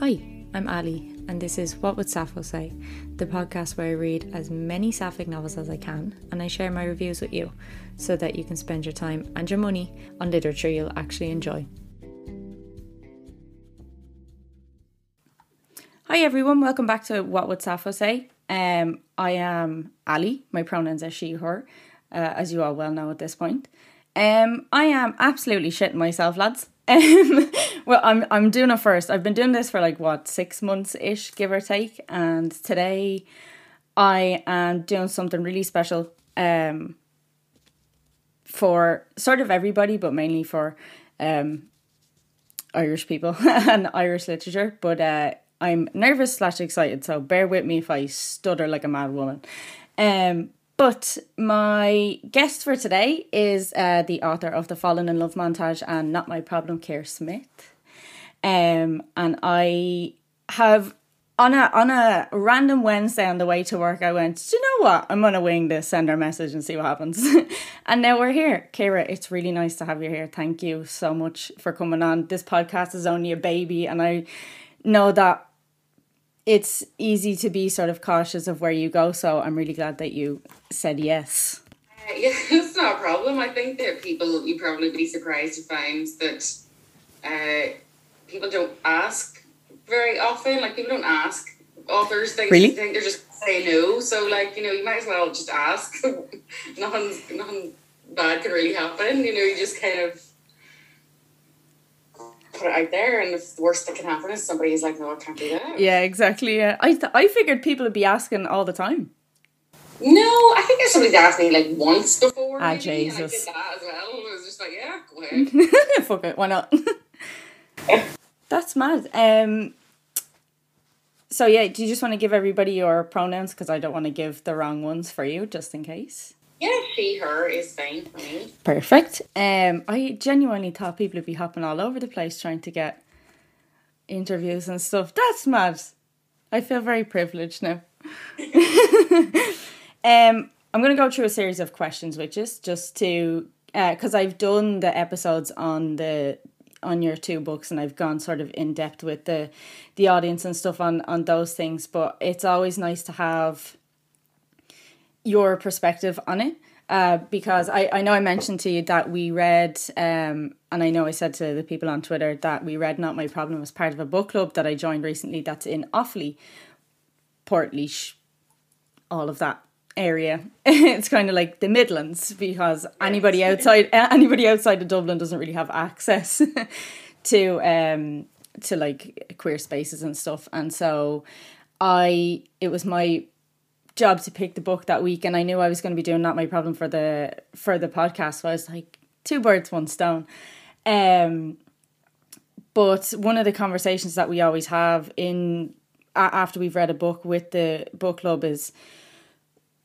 Hi, I'm Ali, and this is What Would Sappho Say, the podcast where I read as many sapphic novels as I can and I share my reviews with you so that you can spend your time and your money on literature you'll actually enjoy. Hi everyone, welcome back to What Would Sappho Say. Um, I am Ali, my pronouns are she, her, uh, as you all well know at this point. Um, I am absolutely shitting myself, lads. Um, well, I'm I'm doing it first. I've been doing this for like what six months ish, give or take, and today I am doing something really special. Um, for sort of everybody, but mainly for um Irish people and Irish literature. But uh, I'm nervous slash excited, so bear with me if I stutter like a mad woman. Um, but my guest for today is uh, the author of the Falling in Love montage and Not My Problem, Ciara Smyth. Um, and I have on a on a random Wednesday on the way to work, I went, Do you know what? I'm gonna wing this, send her message and see what happens. and now we're here. Ciara, it's really nice to have you here. Thank you so much for coming on. This podcast is only a baby and I know that it's easy to be sort of cautious of where you go. So I'm really glad that you said yes. Uh, yeah, it's not a problem. I think that people, you probably be surprised to find that uh, people don't ask very often. Like, people don't ask authors. They really? think they're just say no. So, like, you know, you might as well just ask. nothing, nothing bad can really happen. You know, you just kind of put it out there, and the worst that can happen is somebody is like, "No, I can't do that." Yeah, exactly. Yeah, I th- I figured people would be asking all the time. No, I think there's somebody asked me like once before. Ah, maybe, Jesus. And I did that as well. I was just like, "Yeah, go ahead." Fuck it, why not? That's mad. Um. So yeah, do you just want to give everybody your pronouns because I don't want to give the wrong ones for you, just in case. Yeah, she, her is fine for me. Perfect. Um, I genuinely thought people would be hopping all over the place trying to get interviews and stuff. That's mad. I feel very privileged now. um, I'm going to go through a series of questions, which is just to because uh, I've done the episodes on the on your two books and I've gone sort of in depth with the the audience and stuff on on those things. But it's always nice to have your perspective on it. Uh, because I, I know I mentioned to you that we read, um, and I know I said to the people on Twitter that we read Not My Problem as part of a book club that I joined recently that's in Offaly, Portlaoise, all of that area. it's kind of like the Midlands because anybody outside anybody outside of Dublin doesn't really have access to um to like queer spaces and stuff. And so I it was my job to pick the book that week and I knew I was going to be doing not my problem for the for the podcast so I was like two birds one stone. Um but one of the conversations that we always have in after we've read a book with the book club is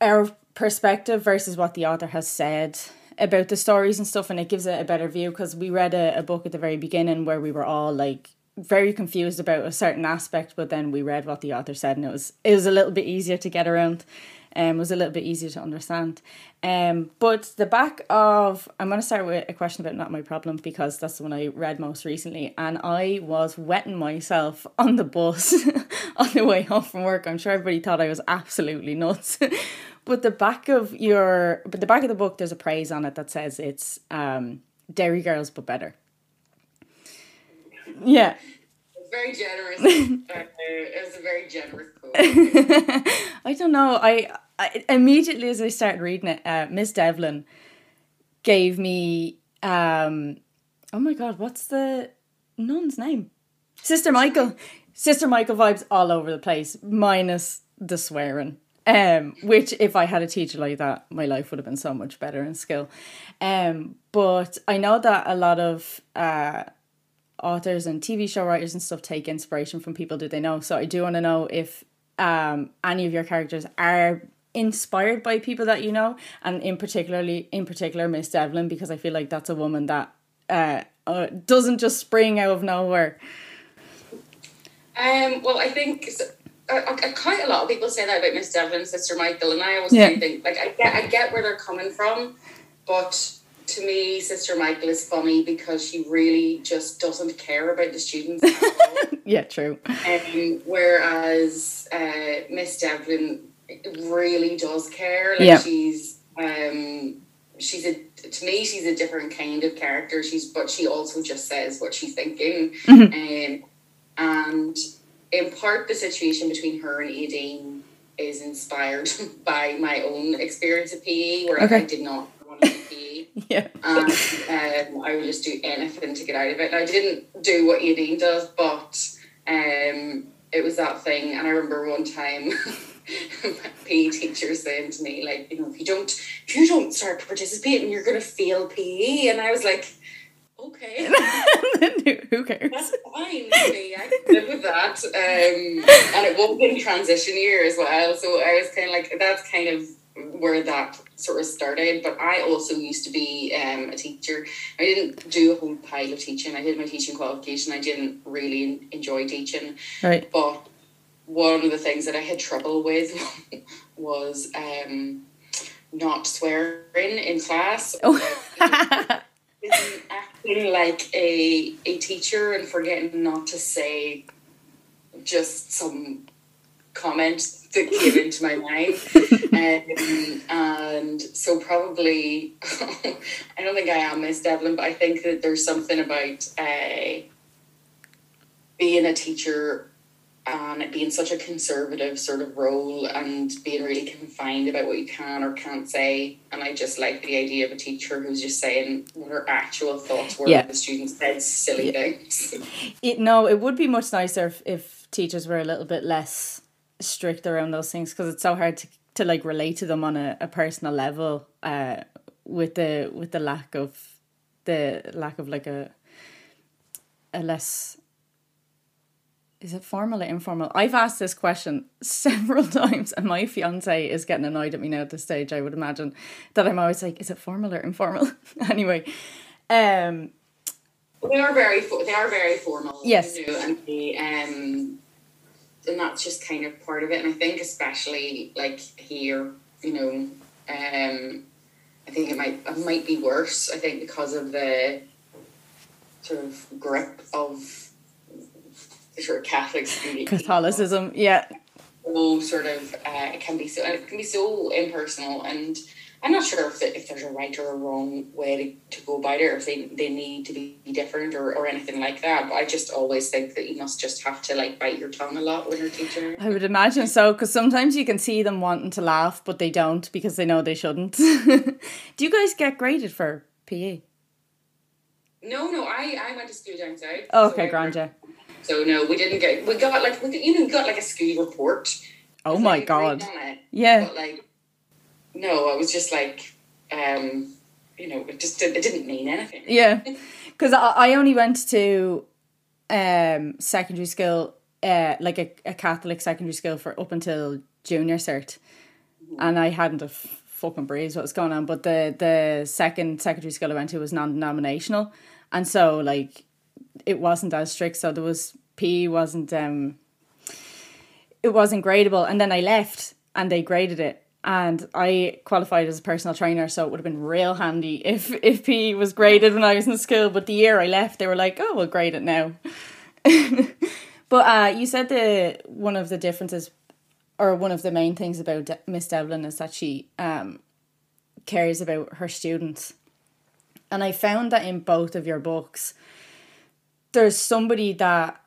our perspective versus what the author has said about the stories and stuff and it gives it a better view because we read a, a book at the very beginning where we were all like very confused about a certain aspect, but then we read what the author said, and it was it was a little bit easier to get around. Um, it was a little bit easier to understand. Um, but the back of I'm going to start with a question about not my problem because that's the one I read most recently, and I was wetting myself on the bus on the way home from work. I'm sure everybody thought I was absolutely nuts. but the back of your but the back of the book, there's a praise on it that says it's um, Derry Girls but better. Yeah. Very generous. uh, it was a very generous quote. I don't know. I, I immediately as I started reading it, uh, Miss Devlin gave me um oh my god, what's the nun's name? Sister Michael. Sister Michael vibes all over the place, minus the swearing. Um, which if I had a teacher like that, my life would have been so much better in school. Um, but I know that a lot of uh authors and TV show writers and stuff take inspiration from people do they know. So I do want to know if um any of your characters are inspired by people that you know, and in particularly in particular Miss Devlin because I feel like that's a woman that uh, uh doesn't just spring out of nowhere. Um. Well, I think. Uh, uh, quite a lot of people say that about Miss Devlin, Sister Michael, and I always Yeah. think like I get I get where they're coming from, but to me, Sister Michael is funny because she really just doesn't care about the students yeah, true. Um, whereas uh, Miss Devlin really does care. Like Yeah. she's um, she's a to me she's a different kind of character. She's but she also just says what she's thinking. Um, and in part, the situation between her and Aideen is inspired by my own experience of PE, where Okay. I did not want to do PE Yeah. and um, I would just do anything to get out of it. And I didn't do what Aideen does, but um, it was that thing. And I remember one time my PE teacher saying to me, like, you know, if you don't, if you don't start participating, you're gonna fail PE. And I was like, okay. Who cares? That's fine with me. I can live with that. Um, and it was in transition year as well. So I was kind of like, that's kind of where that sort of started. But I also used to be um, a teacher. I didn't do a whole pile of teaching. I did my teaching qualification. I didn't really enjoy teaching. Right. But one of the things that I had trouble with was um, not swearing in class. Oh. Acting like a a teacher and forgetting not to say just some comment that came into my mind. Um, and so probably I don't think I am Miss Devlin, but I think that there's something about uh, being a teacher and it being such a conservative sort of role and being really confined about what you can or can't say. And I just like the idea of a teacher who's just saying what her actual thoughts were Yeah. when the students said silly things. It, no, it would be much nicer if, if teachers were a little bit less strict around those things because it's so hard to, to like relate to them on a, a personal level uh, with the with the lack of the lack of like a a less is it formal or informal? I've asked this question several times, and my fiance is getting annoyed at me now at this stage. I would imagine that I'm always like, "Is it formal or informal?" anyway, um, They are very they are very formal. Yes. And they um and that's just kind of part of it. And I think especially like here, you know, um I think it might it might be worse, I think, because of the sort of grip of the sort of Catholics Catholicism, yeah, so sort of uh, it can be so and it can be so impersonal and I'm not sure if, the, if there's a right or a wrong way to, to go about it or if they, they need to be different or, or anything like that but I just always think that you must just have to like bite your tongue a lot when you're teaching I would imagine so because sometimes you can see them wanting to laugh, but they don't because they know they shouldn't. Do you guys get graded for PE? no no I, I went to school down south Oh, okay, I- grand, yeah. so no we didn't get we got like we, you know we got like a school report Oh my like god, yeah. but like no I was just like um you know it just it didn't mean anything Yeah, because I, I only went to um secondary school, uh, like a, a Catholic secondary school for up until junior cert, and I hadn't a f- fucking breeze what was going on. But the the second secondary school I went to was non denominational, and so like it wasn't as strict. So there was P wasn't um it wasn't gradable, and then I left and they graded it. And I qualified as a personal trainer, so it would have been real handy if if PE was graded when I was in school. But the year I left, they were like, "Oh, we'll grade it now." but uh, you said the one of the differences, or one of the main things about De- Miss Devlin is that she um cares about her students, and I found that in both of your books, there's somebody that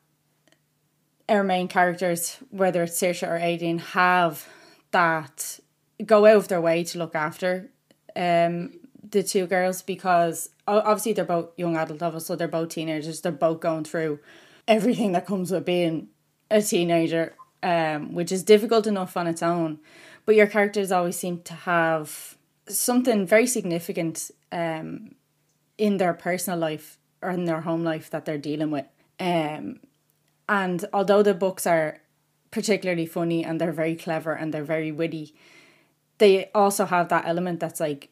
our main characters, whether it's Saoirse or Aideen, have that go out of their way to look after um the two girls because obviously they're both young adult levels, so they're both teenagers. They're both going through everything that comes with being a teenager, um, which is difficult enough on its own. But your characters always seem to have something very significant um, in their personal life or in their home life that they're dealing with. Um, and although the books are particularly funny and they're very clever and they're very witty, they also have that element that's like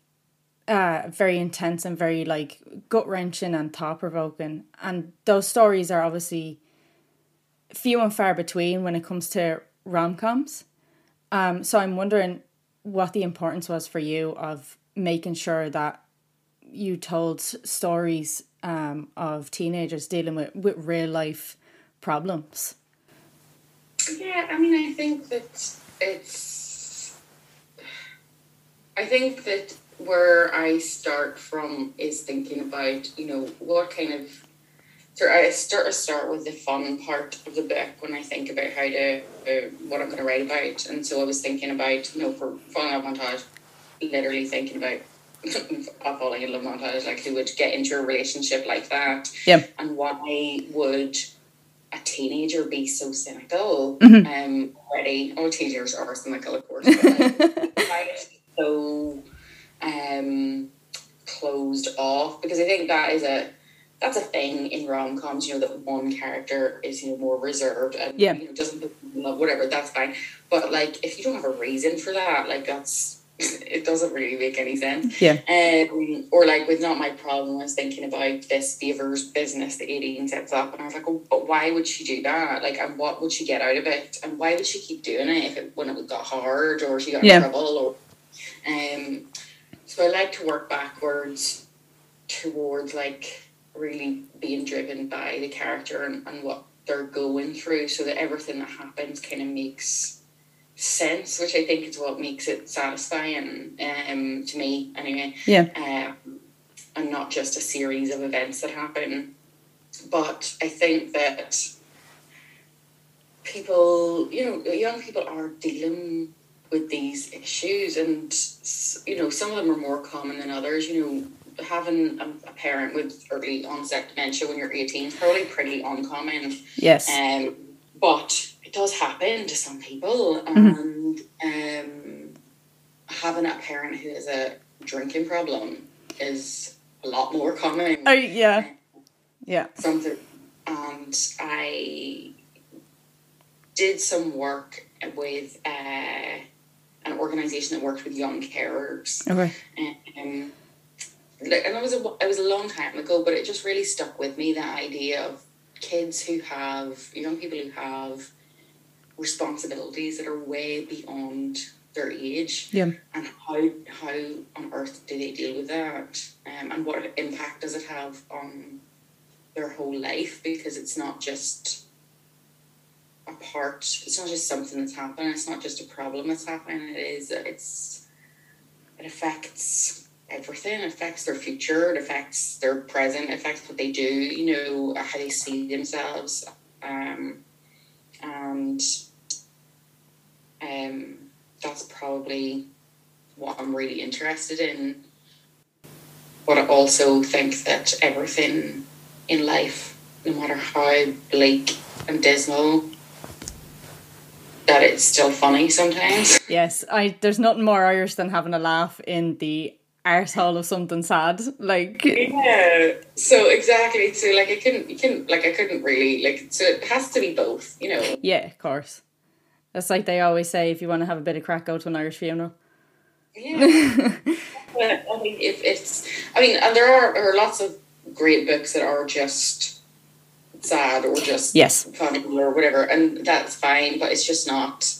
uh very intense and very like gut wrenching and thought provoking. And those stories are obviously few and far between when it comes to rom coms. Um, so I'm wondering what the importance was for you of making sure that you told stories um, of teenagers dealing with, with real life problems. Yeah, I mean, I think that it's. I think that where I start from is thinking about, you know, what kind of. So I start to start with the fun part of the book when I think about how to uh, what I'm going to write about, and so I was thinking about, you know, for falling out montage, literally thinking about falling in love montage, like who would get into a relationship like that, yeah, and why would a teenager be so cynical Mhm. um already all teenagers are cynical of course but like, why is he so um closed off because I think that is a that's a thing in rom coms, you know, that one character is, you know, more reserved and Yeah. you know, doesn't put people in love, whatever, that's fine. But like if you don't have a reason for that, like that's it doesn't really make any sense. Yeah. Um, or like with not my problem, I was thinking about this Beaver's business that Aideen sets up, and I was like, oh, but why would she do that? Like, and what would she get out of it? And why would she keep doing it if it when it got hard or she got Yeah. in trouble? Or um, so I like to work backwards towards like really being driven by the character and, and what they're going through, so that everything that happens kind of makes sense, which I think is what makes it satisfying um, to me, anyway. Yeah. Um, and not just a series of events that happen. But I think that people, you know, young people are dealing with these issues, and you know, some of them are more common than others. You know, having a, a parent with early onset dementia when you're 18 is probably pretty uncommon. Yes. Um, but it does happen to some people, and um, having a parent who has a drinking problem is a lot more common. Oh, yeah. Yeah. Something, and I did some work with uh, an organization that worked with young carers. Okay. Um, like, and it was a it was a long time ago, but it just really stuck with me the idea of kids who have young people who have responsibilities that are way beyond their age, Yeah. and how how on earth do they deal with that, um, and what impact does it have on their whole life? Because it's not just part. It's not just something that's happening. It's not just a problem that's happening. It is. It's. It affects everything. It affects their future. It affects their present. It affects what they do. You know how they see themselves. Um, and um, that's probably what I'm really interested in. But I also think that everything in life, no matter how bleak and dismal, that it's still funny sometimes. Yes. I there's nothing more Irish than having a laugh in the arsehole of something sad. Like Yeah. So exactly. So like I couldn't, you couldn't, like I couldn't really like. So it has to be both. You know. yeah, of course. That's like they always say if you want to have a bit of crack, go to an Irish funeral. Yeah. I mean, if it's, I mean, and there are there are lots of great books that are just sad or just Yes. funny or whatever, and that's fine. But it's just not.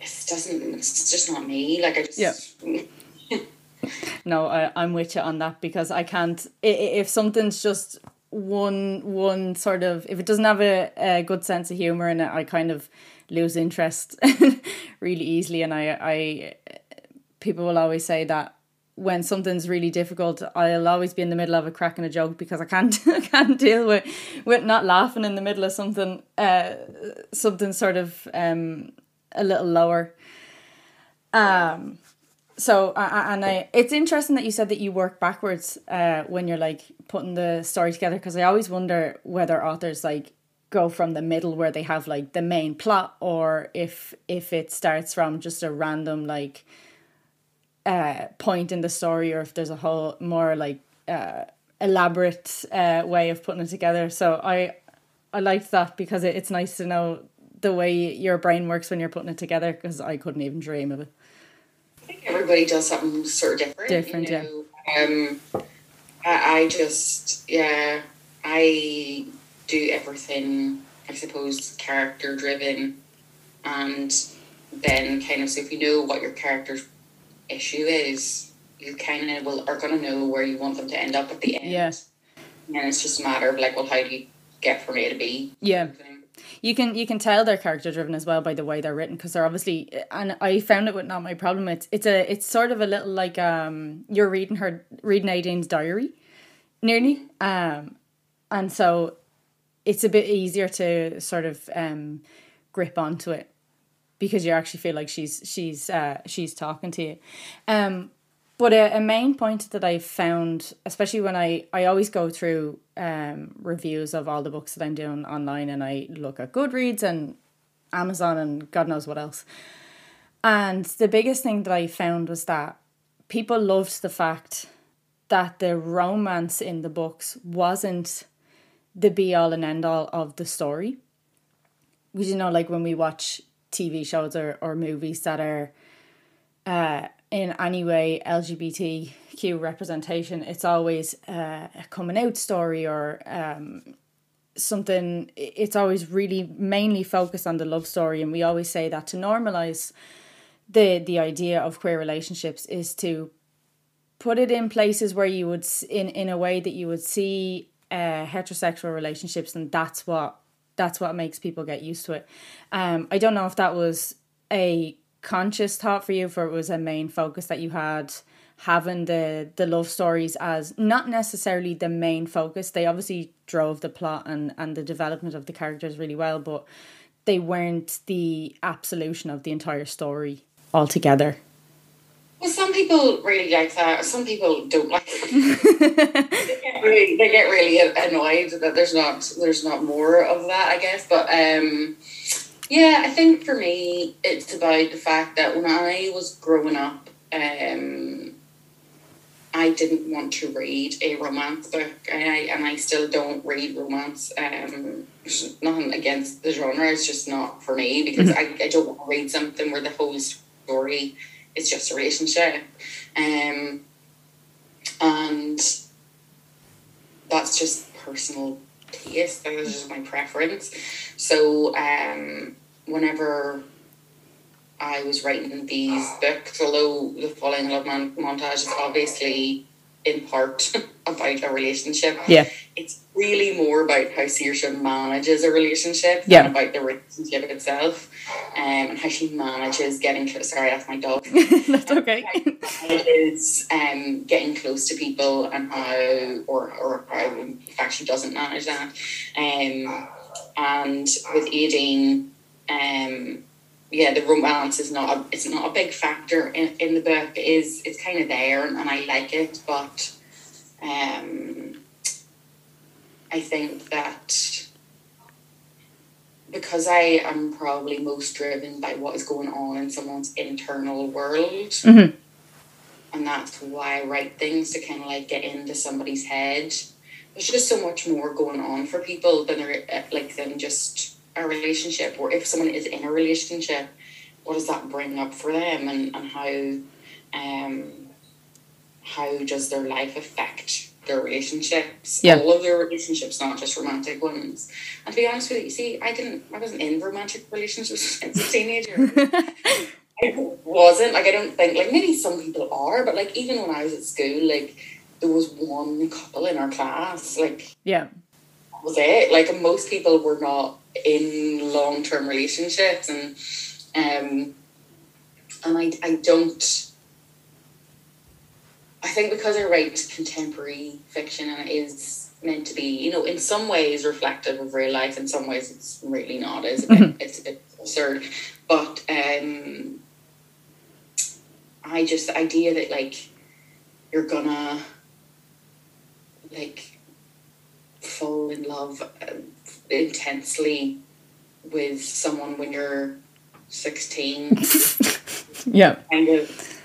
It doesn't. It's just not me. Like I just. Yeah. No, I, I'm with you on that because I can't. If something's just one one sort of, if it doesn't have a, a good sense of humor in it, I kind of lose interest really easily. And I, I, people will always say that when something's really difficult, I'll always be in the middle of a cracking a joke because I can't, I can't deal with with not laughing in the middle of something, uh, something sort of um a little lower. Um so and I it's interesting that you said that you work backwards uh when you're like putting the story together because I always wonder whether authors like go from the middle where they have like the main plot or if if it starts from just a random like uh point in the story or if there's a whole more like uh elaborate uh way of putting it together so I I liked that because it, it's nice to know the way your brain works when you're putting it together because I couldn't even dream of it I think everybody does something sort of different. Different, you know? Um, I, I just, yeah, I do everything, I suppose, character driven. And then kind of, so if you know what your character's issue is, you kind of will are going to know where you want them to end up at the end. Yeah. And it's just a matter of like, well, how do you get from A to B? Yeah. You can you can tell they're character driven as well by the way they're written because they're obviously and I found it with not my problem. It's it's a it's sort of a little like um you're reading her reading Aideen's diary, nearly um, and so it's a bit easier to sort of um grip onto it because you actually feel like she's she's uh she's talking to you, um. But a, a main point that I found, especially when I, I always go through um, reviews of all the books that I'm doing online and I look at Goodreads and Amazon and God knows what else. And the biggest thing that I found was that people loved the fact that the romance in the books wasn't the be all and end all of the story. Because you know, like when we watch TV shows or, or movies that are uh, in any way LGBTQ representation, it's always uh, a coming out story or um, something. It's always really mainly focused on the love story, and we always say that to normalize the the idea of queer relationships is to put it in places where you would in in a way that you would see uh, heterosexual relationships, and that's what that's what makes people get used to it. Um, I don't know if that was a conscious thought for you for it was a main focus that you had having the the love stories as not necessarily the main focus they obviously drove the plot and and the development of the characters really well but they weren't the absolution of the entire story altogether well some people really like that some people don't like they, get really, they get really annoyed that there's not there's not more of that i guess but um yeah, I think for me, it's about the fact that when I was growing up, um, I didn't want to read a romance book, and I, and I still don't read romance. Um, nothing against the genre, it's just not for me because mm-hmm. I, I don't want to read something where the whole story is just a relationship. Um, and that's just personal taste, that is just my preference. So, um, whenever I was writing these books, although the Falling Love man- montage is obviously in part about a relationship. Yeah. It's really more about how Saoirse manages a relationship yeah. than about the relationship itself. Um, and how she manages getting close. Sorry, that's my dog. that's okay. Is um, getting close to people and how, or, or how, in fact, she doesn't manage that. Um, and with Aideen, um, yeah, the romance is not a, it's not a big factor in, in the book. It is it's kind of there and, and I like it, but um, I think that because I am probably most driven by what is going on in someone's internal world, mm-hmm. and that's why I write things to kind of like get into somebody's head. There's just so much more going on for people than there like than just a relationship or if someone is in a relationship what does that bring up for them? And, and how um how does their life affect their relationships? Yeah. all of their relationships not just romantic ones. And to be honest with you see I didn't I wasn't in romantic relationships as a teenager. I wasn't like I don't think like maybe some people are but like even when I was at school like there was one couple in our class like yeah. was it. Like most people were not in long term relationships and um and I I don't I think because I write contemporary fiction and it is meant to be, you know, in some ways reflective of real life, in some ways it's really not. It's a bit, mm-hmm. it's a bit absurd. But um I just the idea that like you're gonna like fall in love uh, intensely with someone when you're 16 yeah. Kind of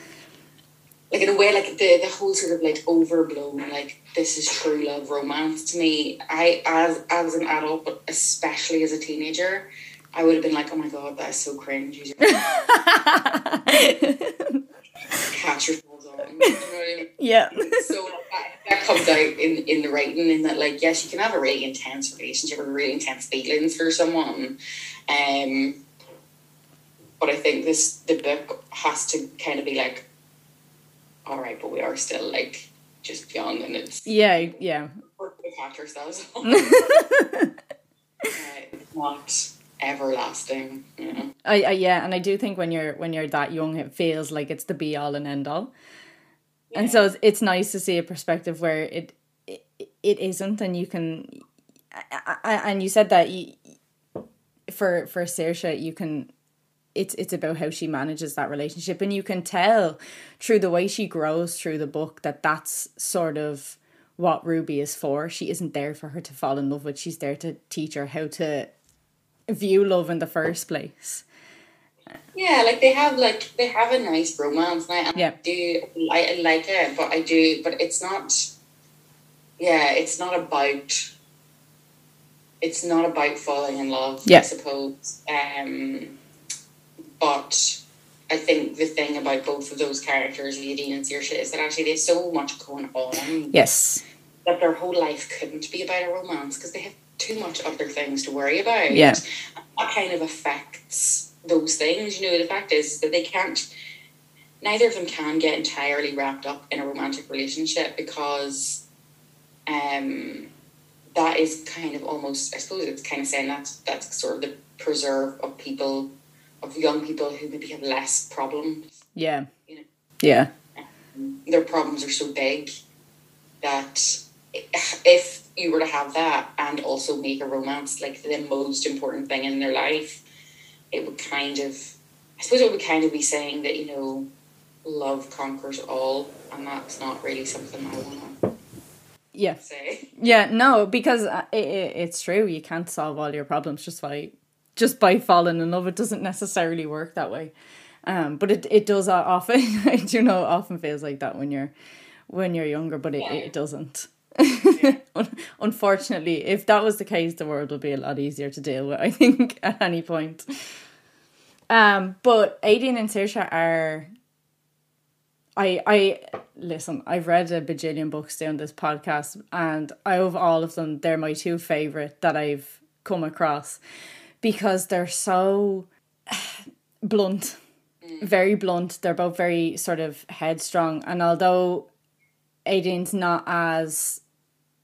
like in a way like the, the whole sort of like overblown like this is true love romance to me. I as as an adult but especially as a teenager i would have been like oh my god that's so cringe catch your yeah. So that, that comes out in, in the writing in that like yes you can have a really intense relationship or really intense feelings for someone. Um but I think this the book has to kind of be like all right, but we are still like just young, and it's yeah, yeah. We're to catch ourselves. uh, it's not everlasting. You know? I, I yeah, and I do think when you're when you're that young, it feels like it's the be all and end all. Yeah. And so it's, it's nice to see a perspective where it it, it isn't, and you can. I, I, and you said that you, for for Saoirse, you can it's it's about how she manages that relationship and you can tell through the way she grows through the book that that's sort of what Ruby is for. She isn't there for her to fall in love with. She's there to teach her how to view love in the first place. Yeah, like they have like they have a nice romance and I, yeah. I do I, I like it, but I do but it's not yeah, it's not about it's not about falling in love, yeah. I suppose. Um but I think the thing about both of those characters, Aideen and Saoirse, is that actually there's so much going on. Yes. That their whole life couldn't be about a romance because they have too much other things to worry about. Yeah. That kind of affects those things. You know, the fact is that they can't, neither of them can get entirely wrapped up in a romantic relationship because um, that is kind of almost, I suppose it's kind of saying that's, that's sort of the preserve of people of young people who maybe have less problems. Yeah. You know? Yeah. Um, their problems are so big that if you were to have that and also make a romance like the most important thing in their life, it would kind of, I suppose it would kind of be saying that, you know, love conquers all, and that's not really something I want to yeah. say. Yeah, no, because uh, it, it, it's true. You can't solve all your problems just by just by falling in love. It doesn't necessarily work that way. Um, but it, it does often. I do know often feels like that when you're when you're younger, but it, yeah. it doesn't. Unfortunately, if that was the case, the world would be a lot easier to deal with. I think at any point. Um, but Aideen and Saoirse are. I I listen. I've read a bajillion books down this podcast, and out of all of them, they're my two favorite that I've come across because they're so blunt, mm. very blunt. They're both very sort of headstrong. And although Aideen's not as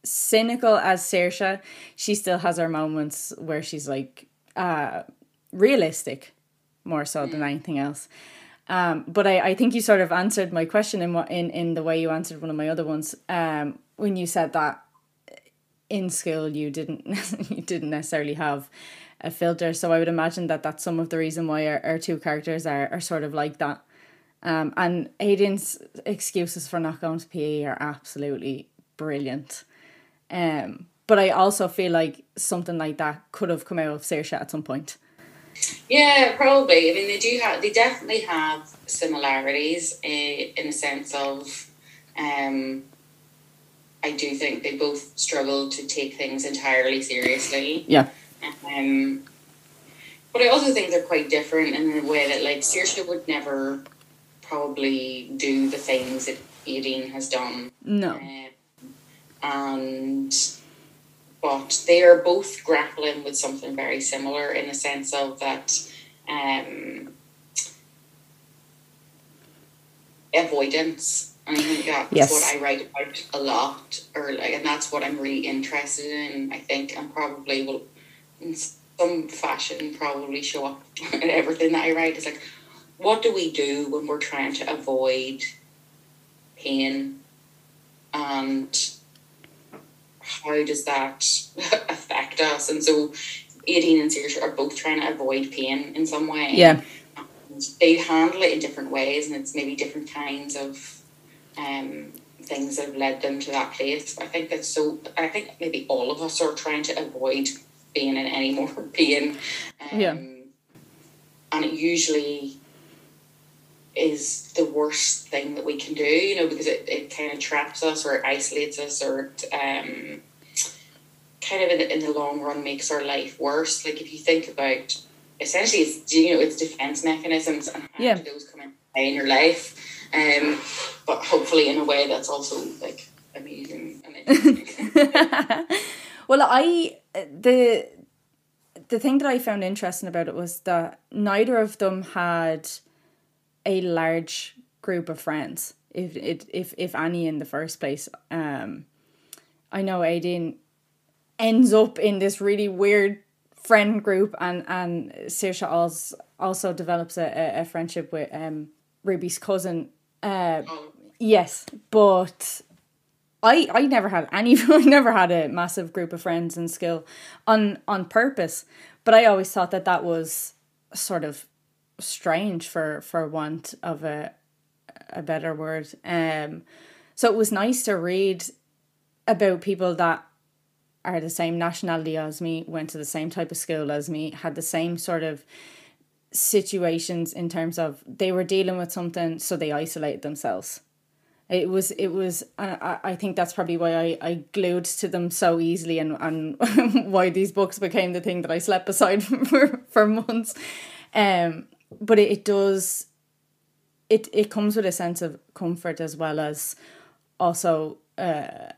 cynical as Saoirse, she still has her moments where she's like uh, realistic more so mm. than anything else. Um, but I, I think you sort of answered my question in what in, in the way you answered one of my other ones um, when you said that in school you didn't you didn't necessarily have a filter. So I would imagine that that's some of the reason why our, our two characters are, are sort of like that. Um, and Aideen's excuses for not going to PE are absolutely brilliant. Um, but I also feel like something like that could have come out of Saoirse at some point. Yeah, probably. I mean, they do have, they definitely have similarities in, in a sense of, um, I do think they both struggle to take things entirely seriously. Yeah. Um, but I also think they're quite different in the way that, like, Saoirse would never probably do the things that Aideen has done. No. Um, and, but they are both grappling with something very similar in the sense of that um, avoidance. And I think that's yes. what I write about a lot, or like, and that's what I'm really interested in. I think, and probably will in some fashion probably show up in everything that I write. Is like, what do we do when we're trying to avoid pain, and how does that affect us? And so, Aideen and Saoirse are both trying to avoid pain in some way. Yeah. And they handle it in different ways, and it's maybe different kinds of um, things that have led them to that place. I think that's so. I think maybe all of us are trying to avoid being in any more pain. Um, yeah. And it usually is the worst thing that we can do, you know, because it, it kind of traps us or isolates us or um, kind of in the, in the long run makes our life worse. Like if you think about essentially it's you know it's defense mechanisms and how yeah. those come in in your life. Um, but hopefully in a way that's also like amazing. well, I the the thing that I found interesting about it was that neither of them had a large group of friends. if it if if any in the first place. Um, I know Aideen ends up in this really weird friend group, and and Saoirse also also develops a, a friendship with um Ruby's cousin. Uh, yes, but I I never had any. I never had a massive group of friends in school, on on purpose. But I always thought that that was sort of strange for for want of a a better word. Um, so it was nice to read about people that are the same nationality as me, went to the same type of school as me, had the same sort of situations in terms of they were dealing with something, so they isolated themselves. It was it was I, I think that's probably why I, I glued to them so easily and, and why these books became the thing that I slept beside for, for months. Um but it, it does it it comes with a sense of comfort as well as also uh,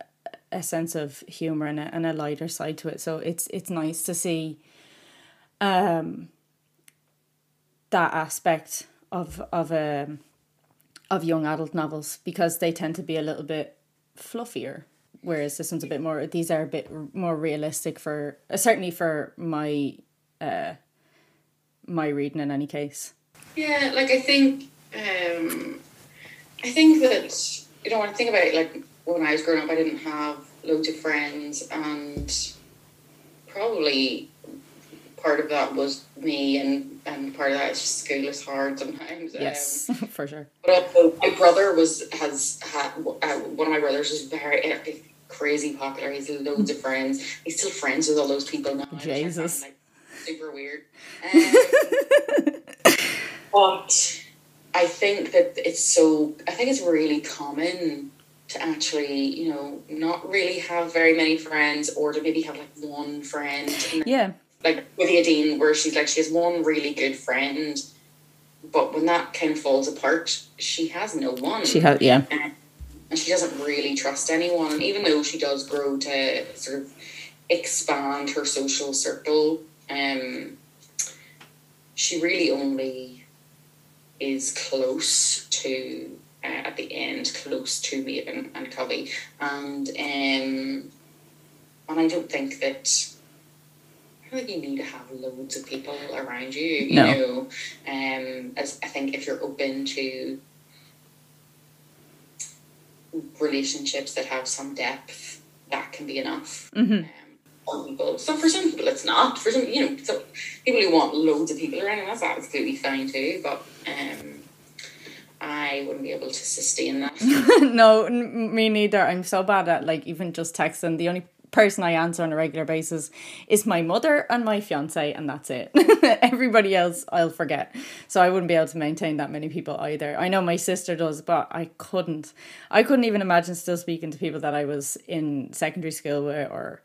a sense of humor and a, and a lighter side to it. So it's it's nice to see um that aspect of of a um, of young adult novels because they tend to be a little bit fluffier whereas this one's a bit more these are a bit more realistic for uh, certainly for my uh my reading in any case yeah like i think um i think that you know when i think about it like when i was growing up i didn't have loads of friends and probably part of that was me, and and part of that is school is hard sometimes. Yes, um, for sure. But also, my brother was has had uh, one of my brothers is very uh, crazy popular. He's loads of friends. He's still friends with all those people now. Jesus, like, super weird. Um, but I think that it's so. I think it's really common to actually, you know, not really have very many friends or to maybe have like one friend. Yeah like with Aideen, where she's like she has one really good friend, but when that kind of falls apart, she has no one. She has yeah, and she doesn't really trust anyone. And even though she does grow to sort of expand her social circle, um, she really only is close to uh, at the end, close to Maven and Covey, and um, and I don't think that like you need to have loads of people around you. You no. know, um, as I think if you're open to relationships that have some depth, that can be enough. Mm-hmm. So for some people, it's not. For some, you know, so people who want loads of people around, that's absolutely fine too. But um, I wouldn't be able to sustain that. no, n- me neither. I'm so bad at like even just texting. The only person I answer on a regular basis is my mother and my fiance, and that's it. Everybody else I'll forget. So I wouldn't be able to maintain that many people either. I know my sister does, but I couldn't. I couldn't even imagine still speaking to people that I was in secondary school with or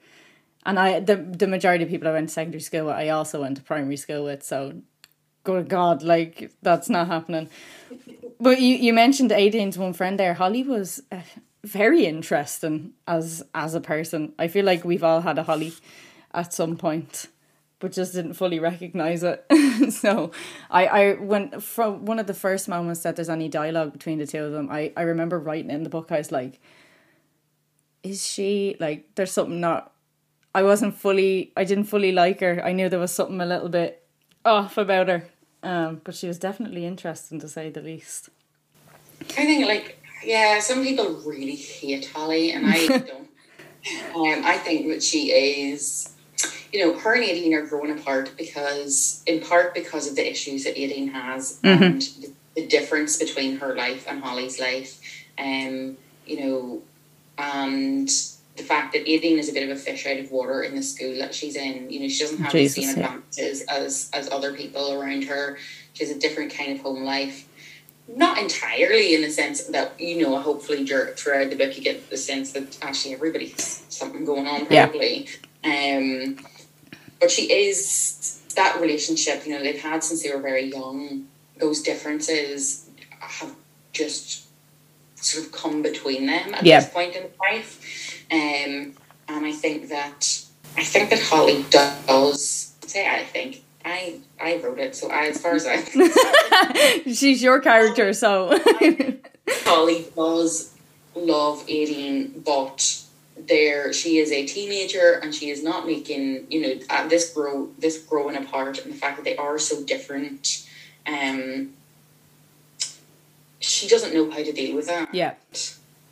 and I the the majority of people I went to secondary school with I also went to primary school with, so good God, like that's not happening. But you, you mentioned Aideen's one friend there. Holly was uh, very interesting as as a person. I feel like we've all had a Holly at some point, but just didn't fully recognize it. so I I went from one of the first moments that there's any dialogue between the two of them. I I remember writing in the book. I was like, is she like? There's something not. I wasn't fully. I didn't fully like her. I knew there was something a little bit off about her. Um, but she was definitely interesting to say the least. I think like yeah, some people really hate Holly, and I don't. Um, I think that she is, you know, her and Aideen are growing apart because, in part, because of the issues that Aideen has mm-hmm. and the, the, difference between her life and Holly's life. Um, you know, and the fact that Aideen is a bit of a fish out of water in the school that she's in. You know, she doesn't have Jesus, the same advantages as as other people around her. She has a different kind of home life not entirely in the sense that you know hopefully throughout the book you get the sense that actually everybody's something going on probably yeah. um but she is that relationship you know they've had since they were very young those differences have just sort of come between them at yeah. this point in life um and i think that i think that holly does say i think I I wrote it, so I, as far as I she's your character, so Holly does love Aideen, but there she is a teenager and she is not making you know this grow this growing apart and the fact that they are so different. Um, she doesn't know how to deal with that. Yeah.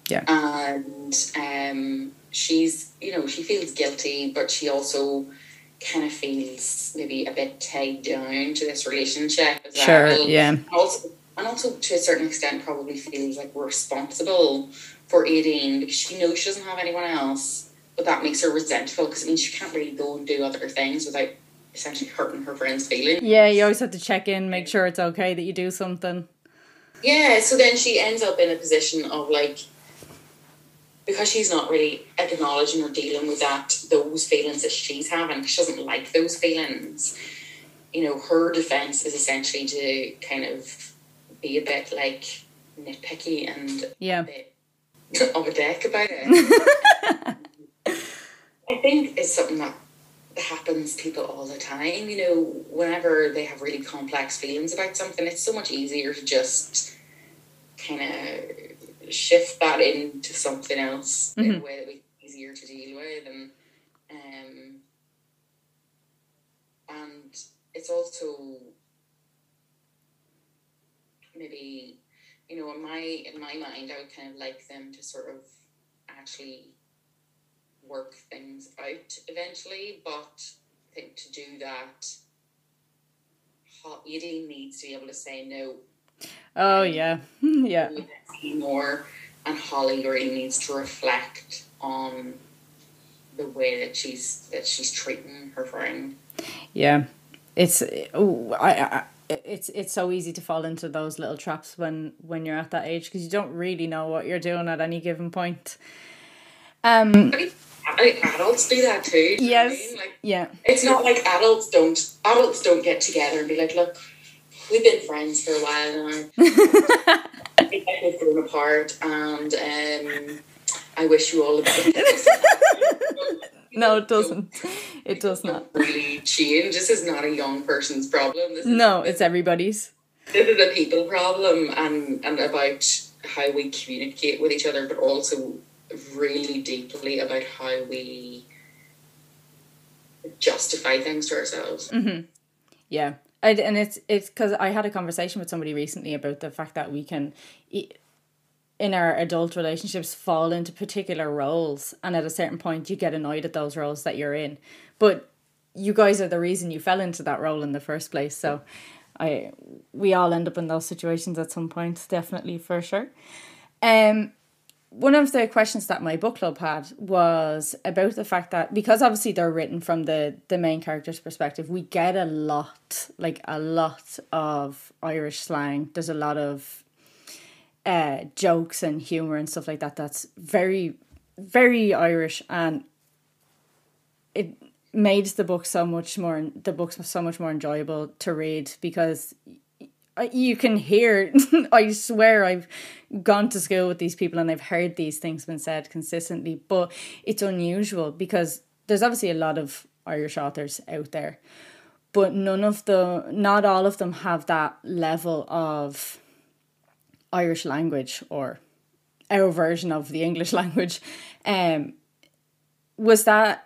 Yeah. And um, she's, you know, she feels guilty, but she also kind of feels maybe a bit tied down to this relationship as Sure, well. yeah. And also, and also to a certain extent, probably feels like responsible for Aideen because she knows she doesn't have anyone else, but that makes her resentful because it means she can't really go and do other things without essentially hurting her friend's feelings. Yeah, you always have to check in, make sure it's okay that you do something. Yeah, so then she ends up in a position of like because she's not really acknowledging or dealing with that those feelings that she's having, she doesn't like those feelings. You know, her defense is essentially to kind of be a bit like nitpicky and Yeah. a bit of a dick about it. I think it's something that happens to people all the time. You know, whenever they have really complex feelings about something, it's so much easier to just kind of shift that into something else in a way that we easier to deal with, and um, and it's also maybe you know in my in my mind I would kind of like them to sort of actually work things out eventually, but I think to do that, Ho- Aideen needs to be able to say no Oh yeah. Yeah. more, and Holly really needs to reflect on the way that she's that she's treating her friend. Yeah, it's oh, I, I it's it's so easy to fall into those little traps when when you're at that age because you don't really know what you're doing at any given point. Um. I think, I adults do that too. do what I Yes. mean? Like Yeah. it's not like adults don't adults don't get together and be like, look, we've been friends for a while now. I think we've grown apart, and um, I wish you all the best. No, it doesn't. It does not. really change. This is not a young person's problem. This is, No, it's everybody's. this is a people problem and, and about how we communicate with each other, but also really deeply about how we justify things to ourselves. Yeah. I, and it's it's because I had a conversation with somebody recently about the fact that we can, in our adult relationships, fall into particular roles, and at a certain point, you get annoyed at those roles that you're in. But you guys are the reason you fell into that role in the first place. So, I we all end up in those situations at some point, definitely for sure. Um, one of the questions that my book club had was about the fact that because obviously they're written from the the main character's perspective, we get a lot, like a lot of Irish slang. There's a lot of uh jokes and humor and stuff like that. That's very, very Irish, and it made the book so much more. The book's so much more enjoyable to read because you can hear i swear i've gone to school with these people and i've heard these things been said consistently but it's unusual because there's obviously a lot of irish authors out there but none of the not all of them have that level of irish language or our version of the english language. Um was that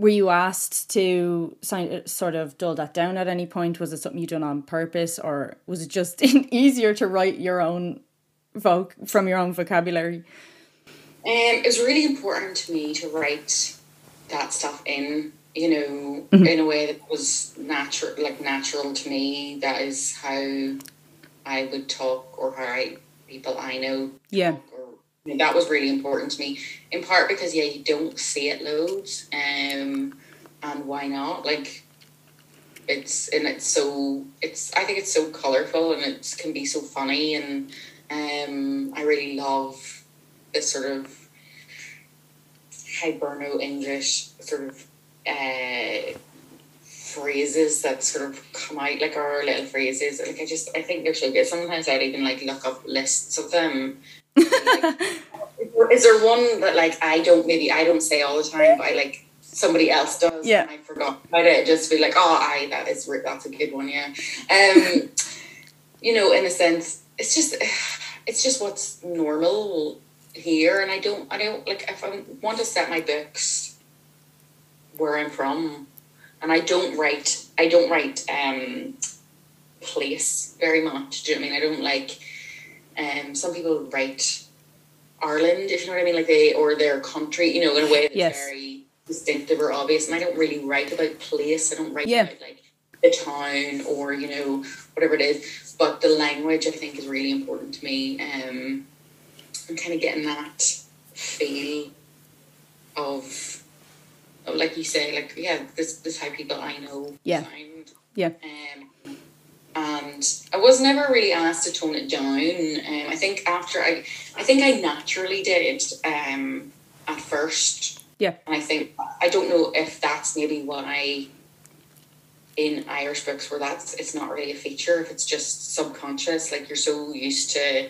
were you asked to sign, sort of dull that down at any point? Was it something you done on purpose, or was it just easier to write your own voc from your own vocabulary? Um, it was really important to me to write that stuff in, you know, in a way that was natural, like natural to me. That is how I would talk, or how I, people I know Yeah, or you know, that was really important to me in part because yeah you don't see it loads um and why not? Like it's and it's so it's i think it's so colorful and it can be so funny and um i really love this sort of hiberno english sort of uh phrases that sort of come out like our little phrases. Like i just i think they're so good. Sometimes i'd even like look up lists of them like, is there one that like I don't maybe I don't say all the time, but I like somebody else does? Yeah. and I forgot about it. Just be like, oh, I that is that's a good one, yeah. Um, you know, in a sense, it's just it's just what's normal here, and I don't I don't like if I want to set my books where I'm from, and I don't write I don't write um place very much. Do you know what I mean? I don't like um some people write Ireland, if you know what I mean, like they or their country, you know, in a way that's yes. very distinctive or obvious. And I don't really write about place. I don't write yeah. about like the town or you know whatever it is. But the language, I think, is really important to me. Um, I'm kind of getting that feel of, of, like you say, like yeah, this this how people I know yeah. Find. Yeah. Um, and I was never really asked to tone it down. Um, I think after I, I think I naturally did um, at first. Yeah. And I think I don't know if that's maybe why in Irish books where that's it's not really a feature if it's just subconscious like you're so used to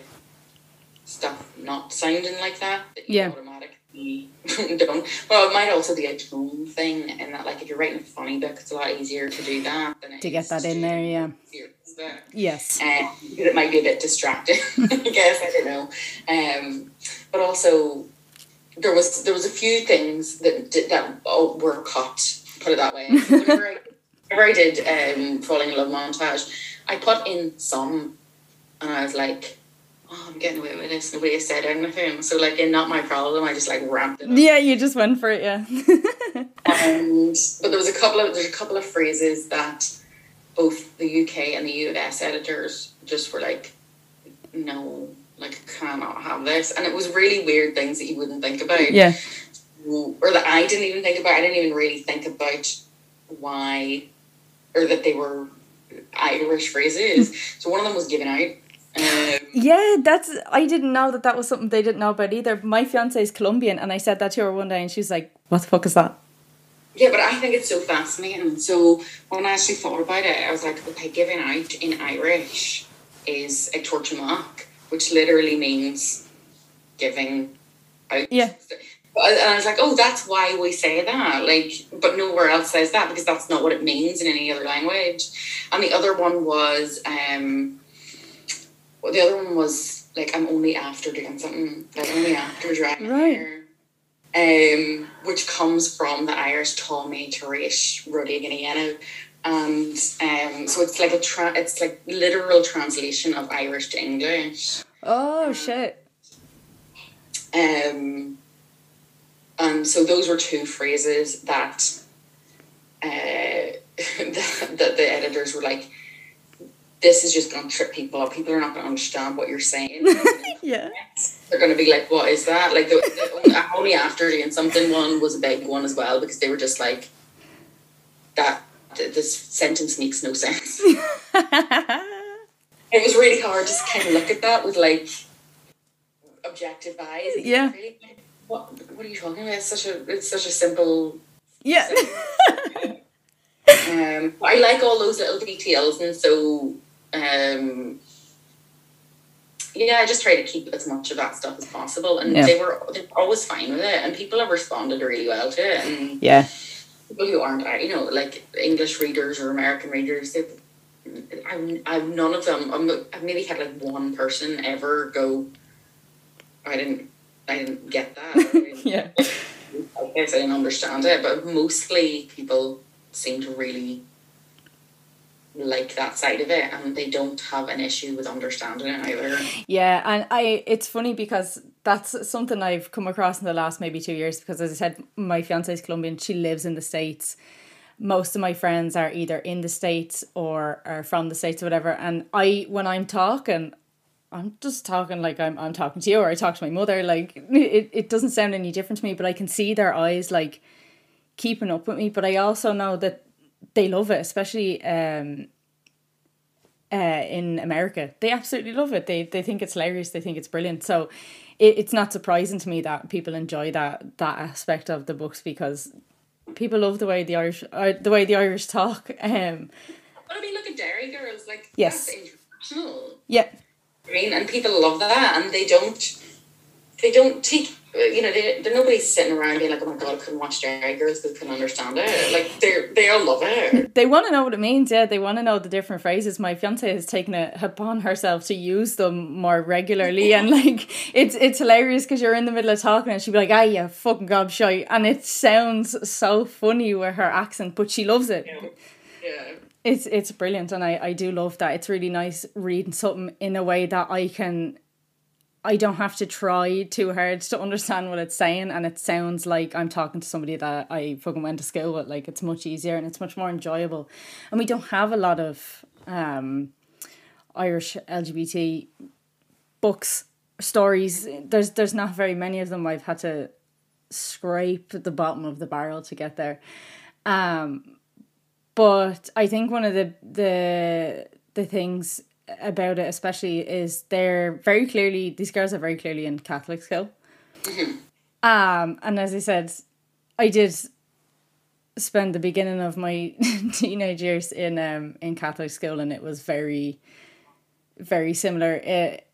stuff not sounding like that that you yeah. automatically don't. Well, it might also be a tone thing, and that like if you're writing a funny book, it's a lot easier to do that than to get that in there. Yeah. Yes. Um, it might be a bit distracting. I guess I don't know. Um, but also there was there was a few things that did, that were cut. Put it that way. whenever, I, whenever I did um, falling in love montage, I put in some, and I was like oh, I'm getting away with this. Nobody has said anything. So, like, in Not My Problem, I just like ramped it up. Yeah, you just went for it, yeah. and, but there was a couple of, there's a couple of phrases that both the UK and the US editors just were like, no, like, cannot have this. And it was really weird things that you wouldn't think about. Yeah. Or that I didn't even think about. I didn't even really think about why, or that they were Irish phrases. so one of them was given out um, yeah, that's. I didn't know that that was something they didn't know about either. My fiance is Colombian, and I said that to her one day, and she was like, "What the fuck is that?" Yeah, but I think it's so fascinating. So when I actually thought about it, I was like, okay, giving out in Irish is ag tabhairt amach, which literally means giving out. Yeah. And I was like, oh, that's why we say that. Like, but nowhere else says that because that's not what it means in any other language. And the other one was um, well, the other one was like I'm only after doing something, like only after driving right. hair. Um, which comes from the Irish Tommy Tarish Ruddy Giniano. And um, so it's like a tra- it's like literal translation of Irish to English. Oh um, shit. Um and so those were two phrases that uh that, that the editors were like this is just going to trip people up. People are not going to understand what you're saying. yeah. They're going to be like, what is that? Like, the, the only after doing something one was a big one as well because they were just like, that, this sentence makes no sense. it was really hard to kind of look at that with like objective eyes. Yeah. Really, what, what are you talking about? It's such a, it's such a simple. Yeah. um, I like all those little details, and so um, yeah, I just try to keep as much of that stuff as possible, and yeah. they were they were always fine with it, and people have responded really well to it. And yeah, people who aren't, you know, like English readers or American readers, they, I've, I've none of them. I'm, I've maybe had like one person ever go. I didn't. I didn't get that. yeah. I guess I didn't understand it, but mostly people seem to really like that side of it and they don't have an issue with understanding it either. Yeah, and I it's funny because that's something I've come across in the last maybe two years because as I said, my fiance is Colombian, she lives in the States. Most of my friends are either in the States or are from the States or whatever. And I when I'm talking, I'm just talking like I'm I'm talking to you or I talk to my mother. Like it, it doesn't sound any different to me, but I can see their eyes like keeping up with me. But I also know that they love it, especially um, uh, in America. They absolutely love it. They they think it's hilarious. They think it's brilliant. So it, it's not surprising to me that people enjoy that that aspect of the books because people love the way the Irish uh, the way the Irish talk. Um, but I mean, look at Derry Girls. Like yes, international. Yeah. I mean, and people love that, and they don't they don't take you know, they, they're nobody's sitting around being like, "Oh my god, I couldn't watch Derry Girls because I couldn't understand it." Like they they all love it. They want to know what it means. Yeah, they want to know the different phrases. My fiance has taken it upon herself to use them more regularly, and like it's it's hilarious because you're in the middle of talking and she'll be like, "Ah, yeah, fucking gobshite," and it sounds so funny with her accent, but she loves it. Yeah. yeah. It's it's brilliant, and I I do love that. It's really nice reading something in a way that I can I don't have to try too hard to understand what it's saying, and it sounds like I'm talking to somebody that I fucking went to school with. Like it's much easier and it's much more enjoyable, and we don't have a lot of um, Irish LGBT books stories. There's there's not very many of them. I've had to scrape the bottom of the barrel to get there, um, but I think one of the the the things about it especially is they're very clearly these girls are very clearly in Catholic school. Um, and as I said, I did spend the beginning of my teenage years in um in Catholic school, and it was very very similar. It,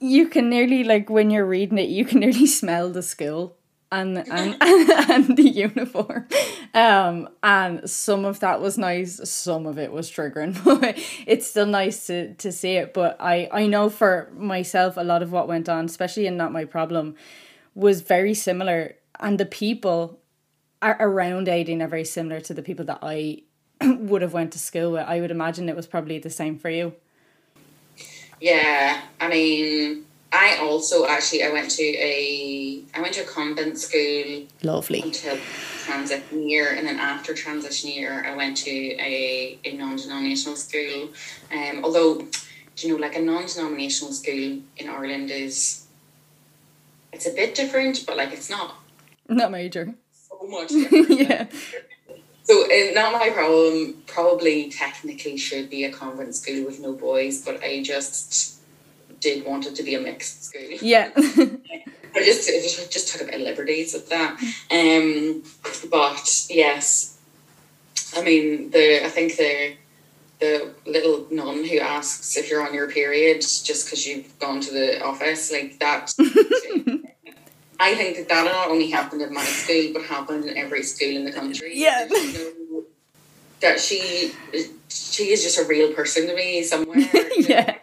you can nearly like when you're reading it, you can nearly smell the school and and, and the uniform. Um and some of that was nice some of it was triggering but it's still nice to to see it. But i i know for myself a lot of what went on especially in not my problem was very similar. And the people are around Aideen are very similar to the people that i would have went to school with. I would imagine it was probably the same for you. Yeah i mean I also actually I went to a I went to a convent school. Lovely. Until transition year, and then after transition year, I went to a, a non denominational school. Um, although, you know, like a non denominational school in Ireland is it's a bit different, but like it's not not major. So much. yeah. So uh, not my problem. Probably technically should be a convent school with no boys, but I just did want it to be a mixed school. Yeah. I just, just just took a bit of liberties with that. Um, but yes, I mean the I think the the little nun who asks if you're on your period just because you've gone to the office like that. I think that that not only happened in my school but happened in every school in the country. Yeah. that she she is just a real person to me somewhere. yeah.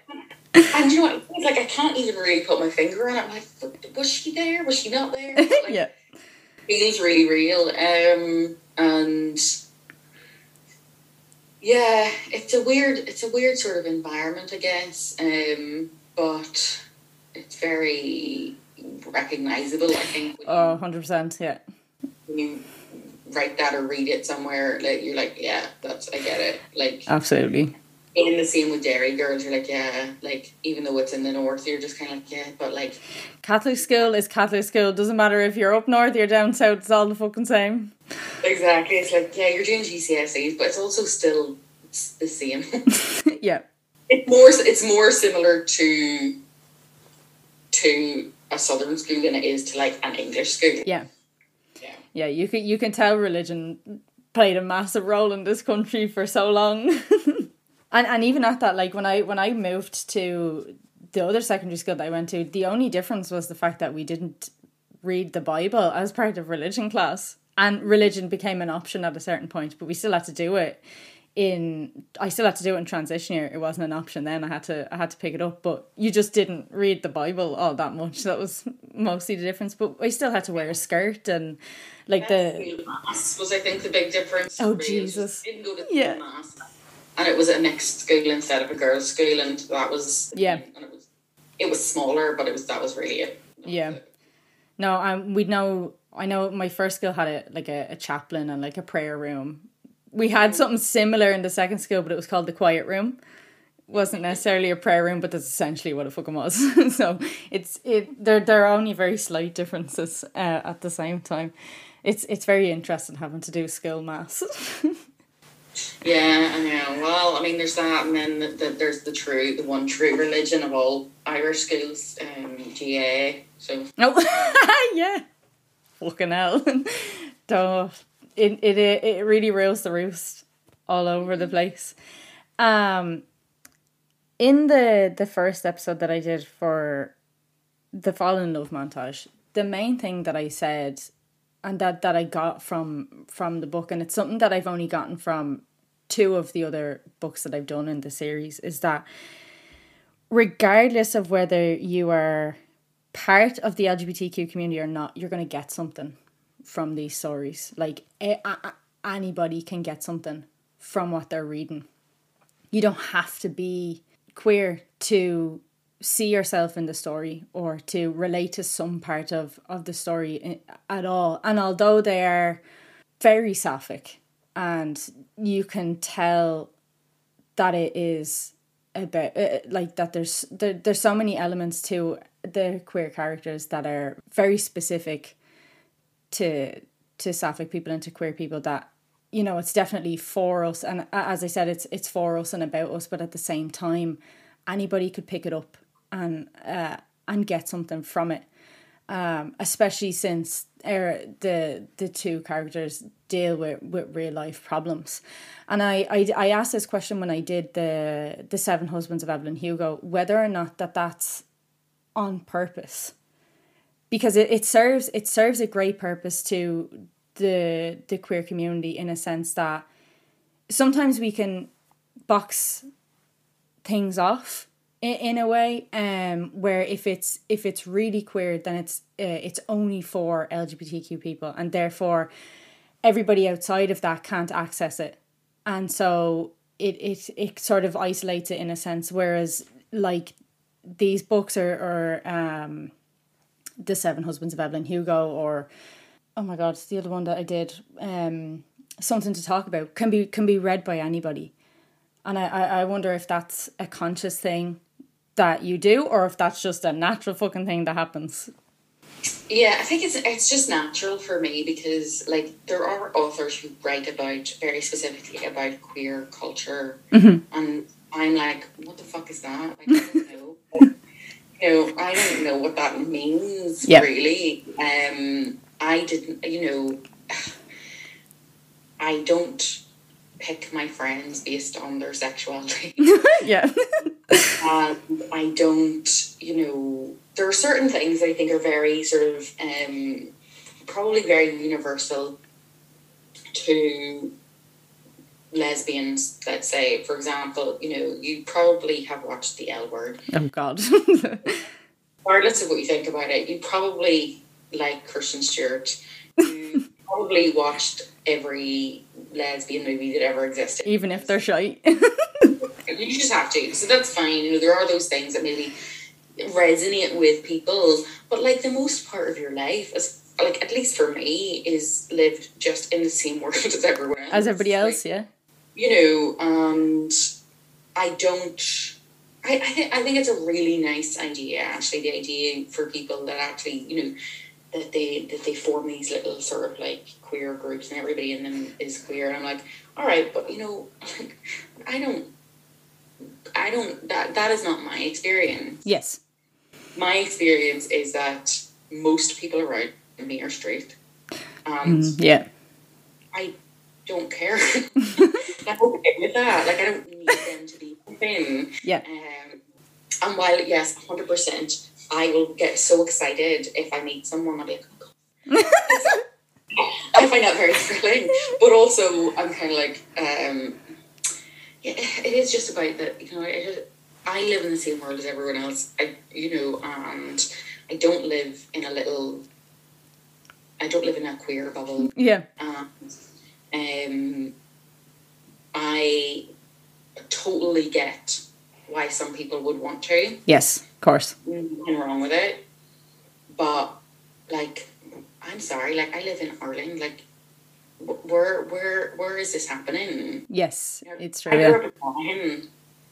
And you know what? Like I can't even really put my finger on it. I'm like, was she there? Was she not there? Like, yeah. Feels really real. Um, and yeah, it's a weird, it's a weird sort of environment, I guess. Um, but it's very recognizable. I think. Oh, 100 percent. Yeah. When you write that or read it somewhere, like you're like, yeah, that's I get it. Like absolutely in the same with Derry Girls, you're like, yeah, like even though it's in the north, you're just kind of like, yeah, but like Catholic school is Catholic school. Doesn't matter if you're up north, you're down south. It's all the fucking same. Exactly. It's like yeah, you're doing GCSEs, but it's also still the same. yeah. It's more. It's more similar to to a southern school than it is to like an English school. Yeah. Yeah. Yeah. You can you can tell religion played a massive role in this country for so long. and and even at that like when i when i moved to the other secondary school that i went to the only difference was the fact that we didn't read the bible as part of religion class and religion became an option at a certain point but we still had to do it in I still had to do it in transition year. It wasn't an option then. I had to I had to pick it up, but you just didn't read the Bible all that much. That was mostly the difference. But I still had to wear a skirt and like the mass was I think the big difference. Oh Jesus! Didn't go to yeah. mass and it was a mixed school instead of a girls' school, and that was yeah. And it was it was smaller, but it was that was really it. yeah. No, um, we know. I know my first school had a like a, a chaplain and like a prayer room. We had something similar in the second school, but it was called the quiet room. wasn't necessarily a prayer room, but that's essentially what it fucking was. so it's it. There there are only very slight differences uh, at the same time. It's it's very interesting having to do school mass. Yeah, I know. Well, I mean, there's that, and then the, the, there's the true, the one true religion of all Irish schools, um, GAA. So. Oh, yeah. Fucking hell. Duh. It, it it really rules the roost all over the place. Um, in the the first episode that I did for the fall in love montage, the main thing that I said and that that I got from from the book and it's something that I've only gotten from two of the other books that I've done in the series is that regardless of whether you are part of the LGBTQ community or not, you're going to get something from these stories. Like a- a- anybody can get something from what they're reading. You don't have to be queer to see yourself in the story or to relate to some part of, of the story at all. And although they are very sapphic and you can tell that it is about uh, like that there's there, there's so many elements to the queer characters that are very specific to to sapphic people and to queer people that you know it's definitely for us and as i said it's it's for us and about us but at the same time anybody could pick it up and uh, and get something from it um, especially since er, the the two characters deal with, with real life problems. And I, I, I asked this question when I did the the Seven Husbands of Evelyn Hugo, whether or not that that's on purpose, because it, it serves it serves a great purpose to the the queer community in a sense that sometimes we can box things off in, in a way um where if it's if it's really queer then it's uh, it's only for lgbtq people and therefore everybody outside of that can't access it. And so it it, it sort of isolates it in a sense whereas like these books are, are um the seven husbands of evelyn hugo or oh my god it's the other one that i did um something to talk about can be can be read by anybody. And I, I wonder if that's a conscious thing that you do or if that's just a natural fucking thing that happens. Yeah, I think it's it's just natural for me because like there are authors who write about very specifically about queer culture mm-hmm. and I'm like, what the fuck is that? Like, I don't know. you know, I don't know what that means yep. really. Um I didn't you know I don't pick my friends based on their sexuality. yeah. um, I don't, you know, there are certain things that I think are very sort of um, probably very universal to lesbians, let's say, for example, you know, you probably have watched the L word. Oh God. Regardless of what you think about it, you probably like Kristen Stewart. You probably watched every lesbian movie that ever existed. Even if they're shy. you just have to. So that's fine. You know, there are those things that maybe resonate with people. But like the most part of your life is like at least for me, is lived just in the same world as everyone else. As everybody else, like, yeah. You know, and I don't I, I, th- I think it's a really nice idea actually the idea for people that actually you know that they that they form these little sort of like queer groups and everybody in them is queer and I'm like all right but you know like I don't I don't that that is not my experience. Yes. My experience is that most people around me are straight. And mm, yeah. I don't care. I'm okay with that. Like I don't need them to be thin. Yeah. Um, and while yes 100% I will get so excited if I meet someone. I'll be like, oh I find that very thrilling, but also I'm kind of like, um, it is just about that. You know, it, I live in the same world as everyone else. I, you know, and I don't live in a little. I don't live in a queer bubble. Yeah. And, um, I totally get why some people would want to. Yes, of course. Nothing wrong with it. But like I'm sorry, like I live in Ireland, like where where where is this happening? Yes, it's true. I grew up in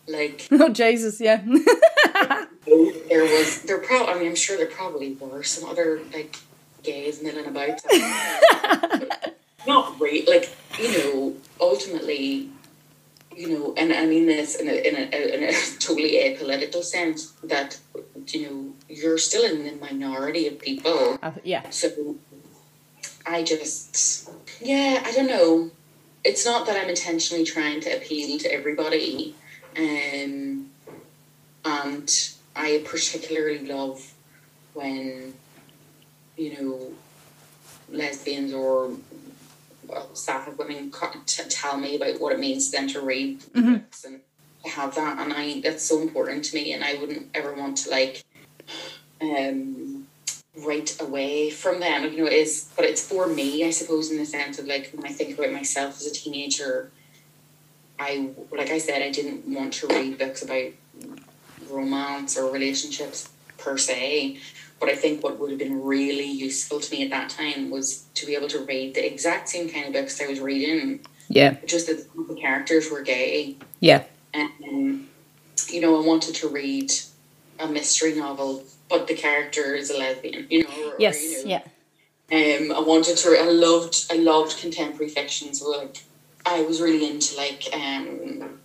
like Oh Jesus, yeah. there was there probably I mean I'm sure there probably were some other like gays milling about. Not really like, you know, ultimately you know, and I mean this in a, in a, in a totally apolitical sense that, you know, you're still in the minority of people. Uh, yeah. So I just, yeah, I don't know. It's not that I'm intentionally trying to appeal to everybody. Um, and I particularly love when you know lesbians or well, sapphic women t- tell me about what it means to them to read mm-hmm. books and have that, and I that's so important to me, and I wouldn't ever want to like um right away from them. You know, it is but it's for me, I suppose, in the sense of like when I think about myself as a teenager, I like I said, I didn't want to read books about romance or relationships per se. But I think what would have been really useful to me at that time was to be able to read the exact same kind of books I was reading. Yeah. Just that the characters were gay. Yeah. And, you know, I wanted to read a mystery novel, but the character is a lesbian, you know? Or, yes, or, you know, yeah. Um, I wanted to, I loved, I loved contemporary fiction. So, like, I was really into, like, um,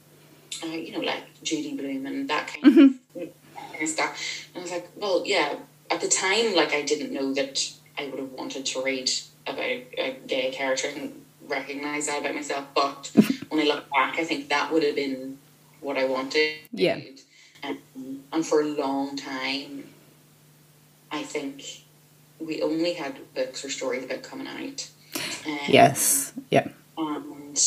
uh, you know, like Judy Blume and that kind mm-hmm. of stuff. And I was like, well, yeah. At the time, like, I didn't know that I would have wanted to read about a gay character and recognize that about myself. But when I look back, I think that would have been what I wanted. Yeah. And, and for a long time, I think we only had books or stories about coming out. Um, yes. Yeah. And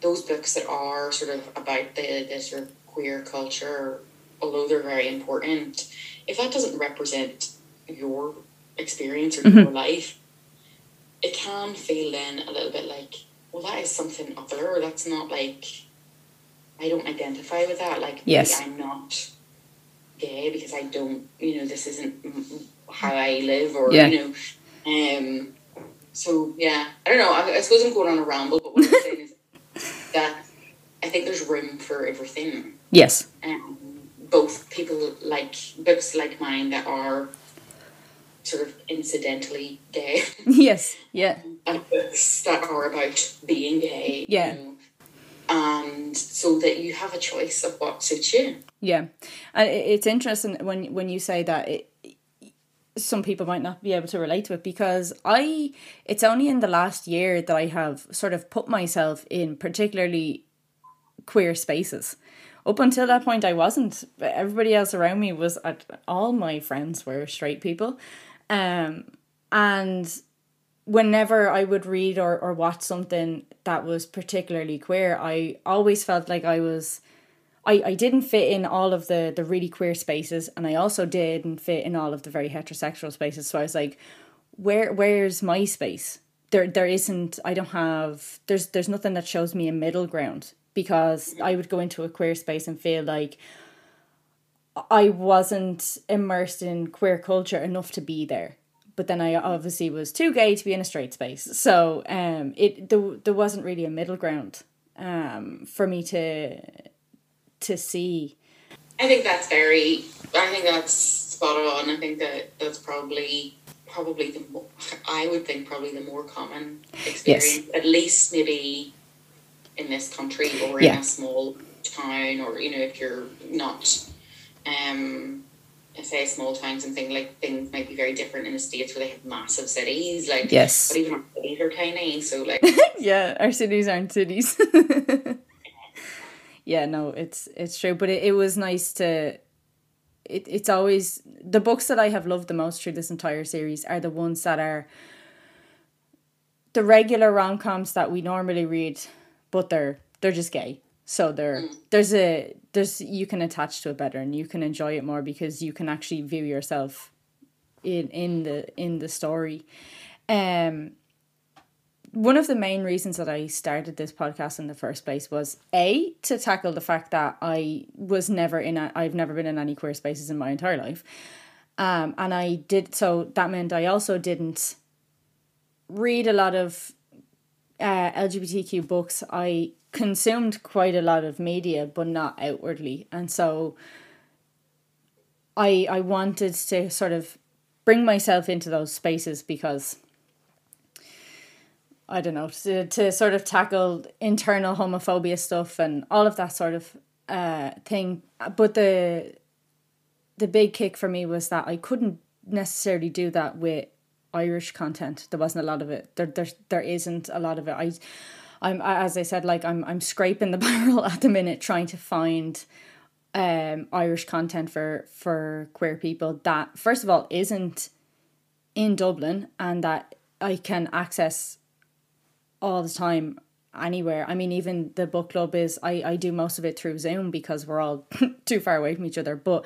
those books that are sort of about the, the sort of queer culture, although they're very important, if that doesn't represent your experience or mm-hmm. your life, it can feel then a little bit like, well, that is something other, or that's not like, I don't identify with that. Like, yes. I'm not gay because I don't, you know, this isn't how I live, or, yeah. you know, um, so yeah, I don't know. I, I suppose I'm going on a ramble, but what I'm saying is that I think there's room for everything. Yes. Um, both people like books like mine that are sort of incidentally gay. Yes. Yeah. and books that are about being gay. Yeah. You know, and so that you have a choice of what suits you. Yeah, and it's interesting when when you say that it, some people might not be able to relate to it because I it's only in the last year that I have sort of put myself in particularly queer spaces. Up until that point I wasn't. Everybody else around me was at. all my friends were straight people. Um and whenever I would read or, or watch something that was particularly queer, I always felt like I was I, I didn't fit in all of the the really queer spaces and I also didn't fit in all of the very heterosexual spaces. So I was like, where where's my space? There there isn't I don't have there's there's nothing that shows me a middle ground because I would go into a queer space and feel like I wasn't immersed in queer culture enough to be there. But then I obviously was too gay to be in a straight space. So um it there, there wasn't really a middle ground um for me to to see. I think that's very. I think that's spot on. I think that that's probably probably the more, I would think probably the more common experience. Yes. At least maybe in this country or in yeah. a small town, or you know, if you're not. Um, say small towns and things like things might be very different in the states where they have massive cities, like yes, but even our cities are tiny, so like yeah, our cities aren't cities. yeah, no, it's it's true. But it, it was nice to it, it's always the books that I have loved the most through this entire series are the ones that are the regular rom coms that we normally read, but they're they're just gay. So there mm. there's a there's you can attach to it better and you can enjoy it more because you can actually view yourself in in the in the story. Um one of the main reasons that I started this podcast in the first place was a to tackle the fact that I was never in a I've never been in any queer spaces in my entire life. Um, and I did so that meant I also didn't read a lot of uh, LGBTQ books. I consumed quite a lot of media, but not outwardly, and so I I wanted to sort of bring myself into those spaces because I don't know to, to sort of tackle internal homophobia stuff and all of that sort of uh thing. But the the big kick for me was that I couldn't necessarily do that with Irish content. There wasn't a lot of it. There there there isn't a lot of it. I I'm as I said like I'm I'm scraping the barrel at the minute trying to find um Irish content for for queer people that first of all isn't in Dublin and that I can access all the time anywhere. I mean, even the book club is I, I do most of it through Zoom because we're all too far away from each other. But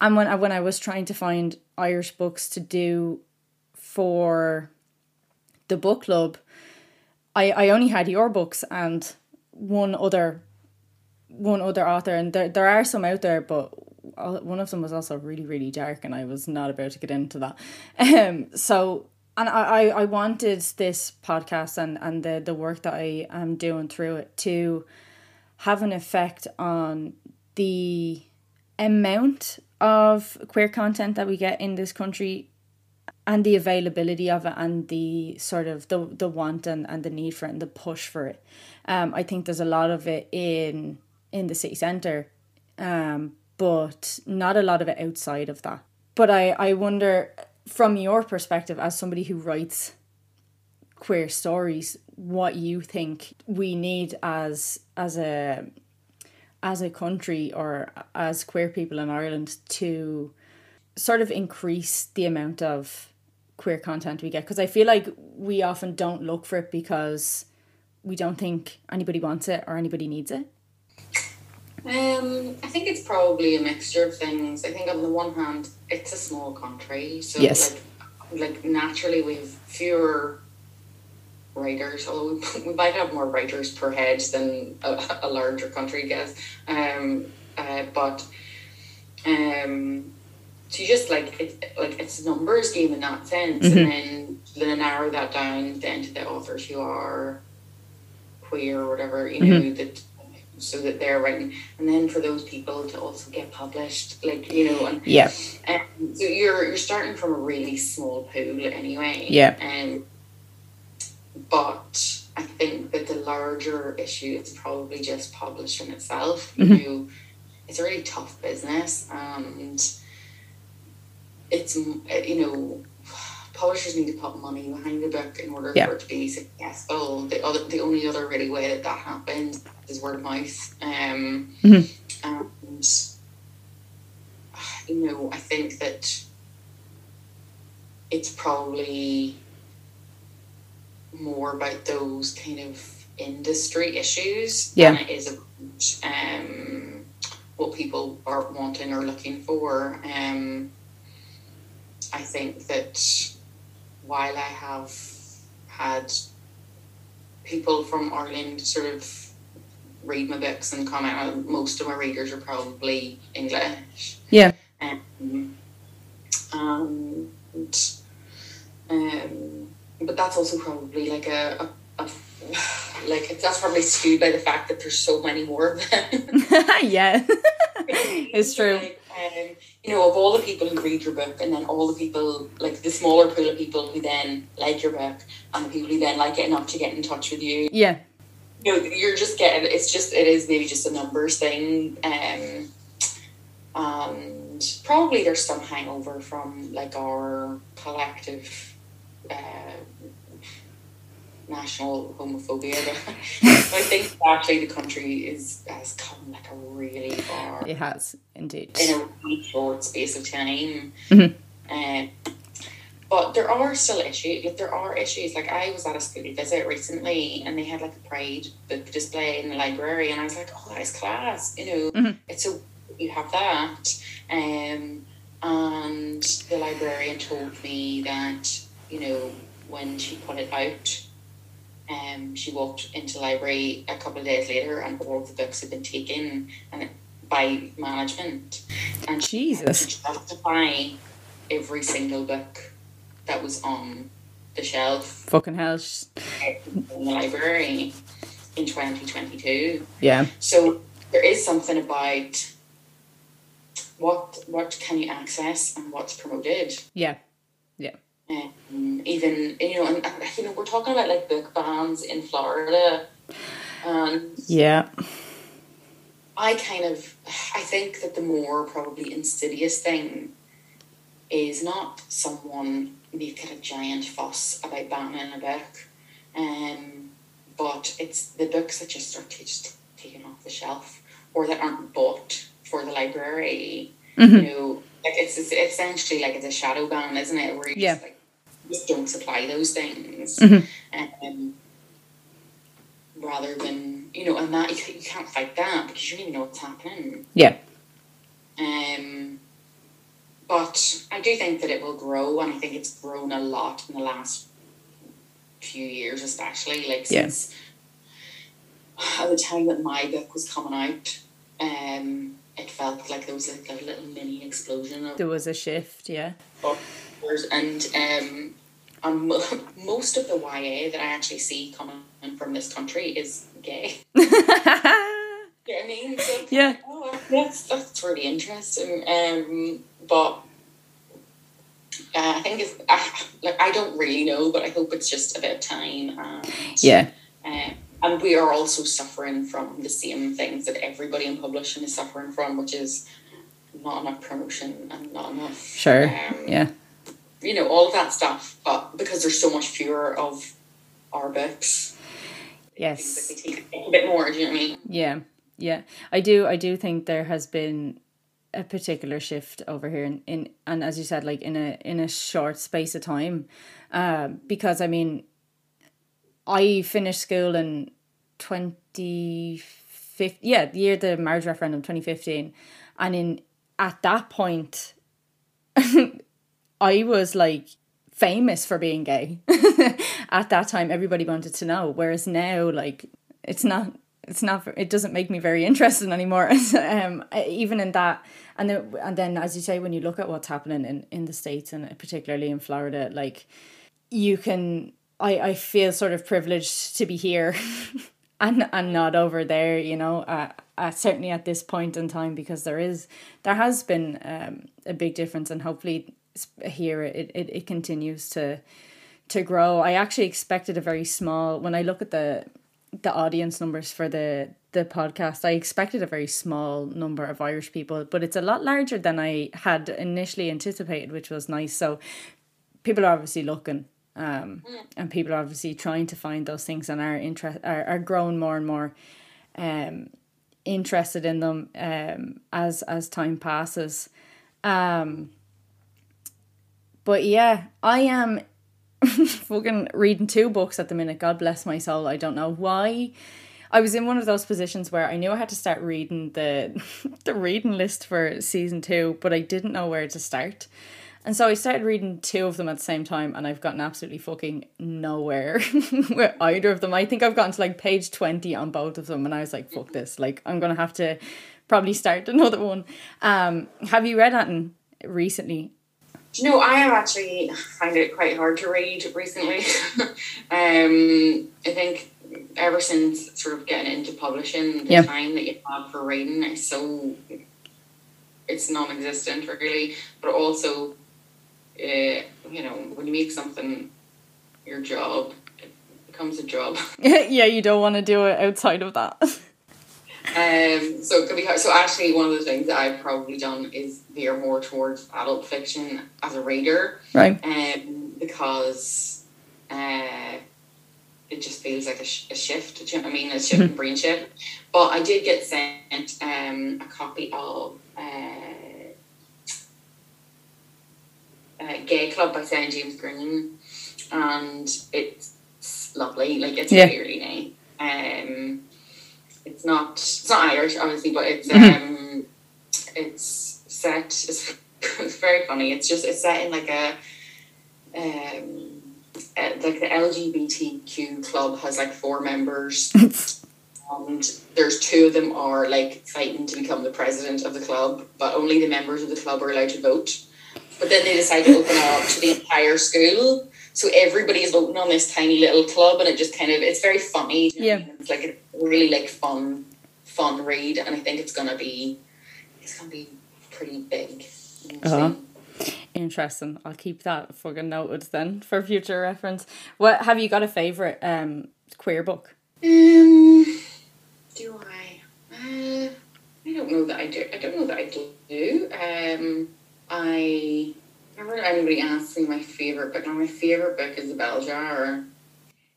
and when I, when I was trying to find Irish books to do for the book club, I, I only had your books and one other one other author and there there are some out there but one of them was also really really dark and I was not about to get into that. Um so and I, I wanted this podcast and, and the, the work that I am doing through it to have an effect on the amount of queer content that we get in this country and the availability of it and the sort of the the want and, and the need for it and the push for it. Um, I think there's a lot of it in in the city centre, um, but not a lot of it outside of that. But I, I wonder from your perspective as somebody who writes queer stories what you think we need as as a as a country or as queer people in Ireland to sort of increase the amount of queer content we get because I feel like we often don't look for it because we don't think anybody wants it or anybody needs it. Um, I think it's probably a mixture of things. I think on the one hand, it's a small country, so yes. like, like naturally we've fewer writers. Although we, we might have more writers per head than a, a larger country, I guess. Um, uh, but um, so you just like it, like it's a numbers game in that sense, mm-hmm. and then then narrow that down then to the authors who are queer or whatever you know mm-hmm. that so that they're writing and then for those people to also get published like you know and yeah. um, so you're you're starting from a really small pool anyway. Yeah. And um, but i think that the larger issue is probably just publishing itself. Mm-hmm. you know it's a really tough business and it's you know publishers need to put money behind the book in order yeah. for it to be successful. The other, the only other really way that that happens is word of mouth. Um, mm-hmm. And you know, I think that it's probably more about those kind of industry issues yeah. than it is about um, what people are wanting or looking for. Um, I think that while I have had people from Ireland sort of read my books and comment on most of my readers are probably English. Yeah. Um, and um, but that's also probably like a, a, a like that's probably skewed by the fact that there's so many more of them. yeah, it's true. Like, um, you know, of all the people who read your book, and then all the people, like the smaller pool of people who then like your book, and the people who then like it enough to get in touch with you. Yeah. You know, you're just getting, it's just, it is maybe just a numbers thing. Um, and probably there's some hangover from like our collective uh, national homophobia. I think actually the country is has come like a really far. It has indeed in a really short space of time. Mm-hmm. Um, but there are still issues. Like there are issues. Like I was at a school visit recently, and they had like a pride book display in the library, and I was like, "Oh, that is class!" You know, mm-hmm. it's so you have that. Um, and the librarian told me that you know when she put it out um, she walked into the library a couple of days later, and all the books had been taken and by management. And Jesus, she had to buy every single book that was on the shelf. Fucking hell! In the library in twenty twenty two. Yeah. So there is something about what what can you access and what's promoted. Yeah. Um, even you know, and, you know, we're talking about like book bans in Florida, and yeah, I kind of I think that the more probably insidious thing is not someone making a giant fuss about banning a book, um, but it's the books that just are just taken off the shelf or that aren't bought for the library. Mm-hmm. You know, like it's, it's essentially like it's a shadow ban, isn't it? Where you Yeah. just like just don't supply those things, Mhm. um, rather than you know, and that you, you can't fight that because you don't even know what's happening. Yeah. Um, but I do think that it will grow, and I think it's grown a lot in the last few years, especially like Yeah. since at the time that my book was coming out. Um, it felt like there was like a little mini explosion of There was a shift, yeah. and um, and mo- most of the YA that I actually see coming from this country is gay. You know what I mean? So yeah. Oh, that's that's really interesting. Um, but uh, I think it's uh, like I don't really know, but I hope it's just a bit of time. And, Yeah. Uh, and we are also suffering from the same things that everybody in publishing is suffering from, which is not enough promotion and not enough. Sure. Um, Yeah. You know all of that stuff, but because there's so much fewer of our books, Yes. a bit more. Do you know what I mean? Yeah, yeah. I do. I do think there has been a particular shift over here in, in and as you said, like in a in a short space of time, um, because I mean, I finished school in twenty fifteen. Yeah, the year the marriage referendum, twenty fifteen, and in at that point, I was like famous for being gay. At that time, everybody wanted to know. Whereas now, like, it's not. It's not. It doesn't make me very interested anymore. um, even in that, and then and then, as you say, when you look at what's happening in in the states and particularly in Florida, like, you can. I I feel sort of privileged to be here. and and not over there you know uh, uh, certainly at this point in time because there is there has been um, a big difference and hopefully here it, it, it continues to to grow. I actually expected a very small when i look at the the audience numbers for the the podcast i expected a very small number of irish people but it's a lot larger than i had initially anticipated which was nice. So people are obviously looking um, and people are obviously trying to find those things and are interest are, are growing more and more um, interested in them um, as as time passes. Um, but yeah I am fucking reading two books at the minute God bless my soul I don't know why I was in one of those positions where I knew I had to start reading the the reading list for season two but I didn't know where to start and so I started reading two of them at the same time, and I've gotten absolutely fucking nowhere with either of them. I think I've gotten to like page 20 on both of them, and I was like, fuck this. Like, I'm going to have to probably start another one. Um, have you read anything recently? Do you know, I have actually find it quite hard to read recently. um, I think ever since sort of getting into publishing, the Yeah. time that you have for reading is so it's non-existent really. But also, uh, you know, when you make something your job, it becomes a job. yeah, you don't want to do it outside of that. Um, so it could be hard. So actually, one of the things that I've probably done is veer more towards adult fiction as a reader. right. um, because uh, it just feels like a, sh- a shift. Do you know what I mean? A shift in brain shift. But I did get sent um, a copy of uh, uh, Gay Club by Sarah James Green, and it's lovely. Like it's Yeah. really really nice. Um, it's not it's not Irish obviously, but it's Mhm. um, it's set. It's, it's very funny. It's just it's set in like a um, uh, like the LGBTQ club has like four members, and there's two of them are like fighting to become the president of the club, but only the members of the club are allowed to vote. But then they decide to open it up to the entire school, so everybody is voting on this tiny little club, and it just kind of it's very funny. Yeah, know I mean? it's like a really like fun, fun read, and I think it's gonna be it's gonna be pretty big. Uh-huh. Interesting. I'll keep that fucking noted then for future reference. What have you got a favorite um queer book? Um, do I? Uh, I don't know that I do. I don't know that I do. Um, I whenever anybody asks me my favorite book, now my favorite book is The Bell Jar.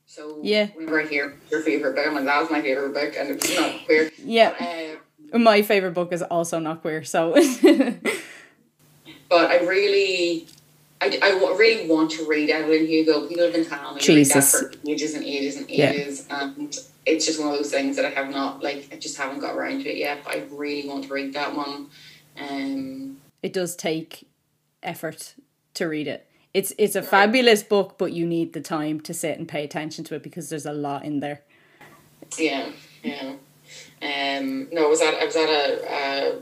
So Yeah. whenever I hear your favorite book, I'm like, that was my favorite book, and it's not queer. Yeah. Uh, my favorite book is also not queer, so. but I really, I, I really want to read Evelyn Hugo. People have been telling me Jesus. read that for ages and ages and ages, yeah. and it's just one of those things that I have not like. I just haven't got around to it yet. But I really want to read that one. Um, it does take effort to read it. It's it's a fabulous book, but you need the time to sit and pay attention to it because there's a lot in there. Yeah, yeah. Um, no, I was at I was at a uh,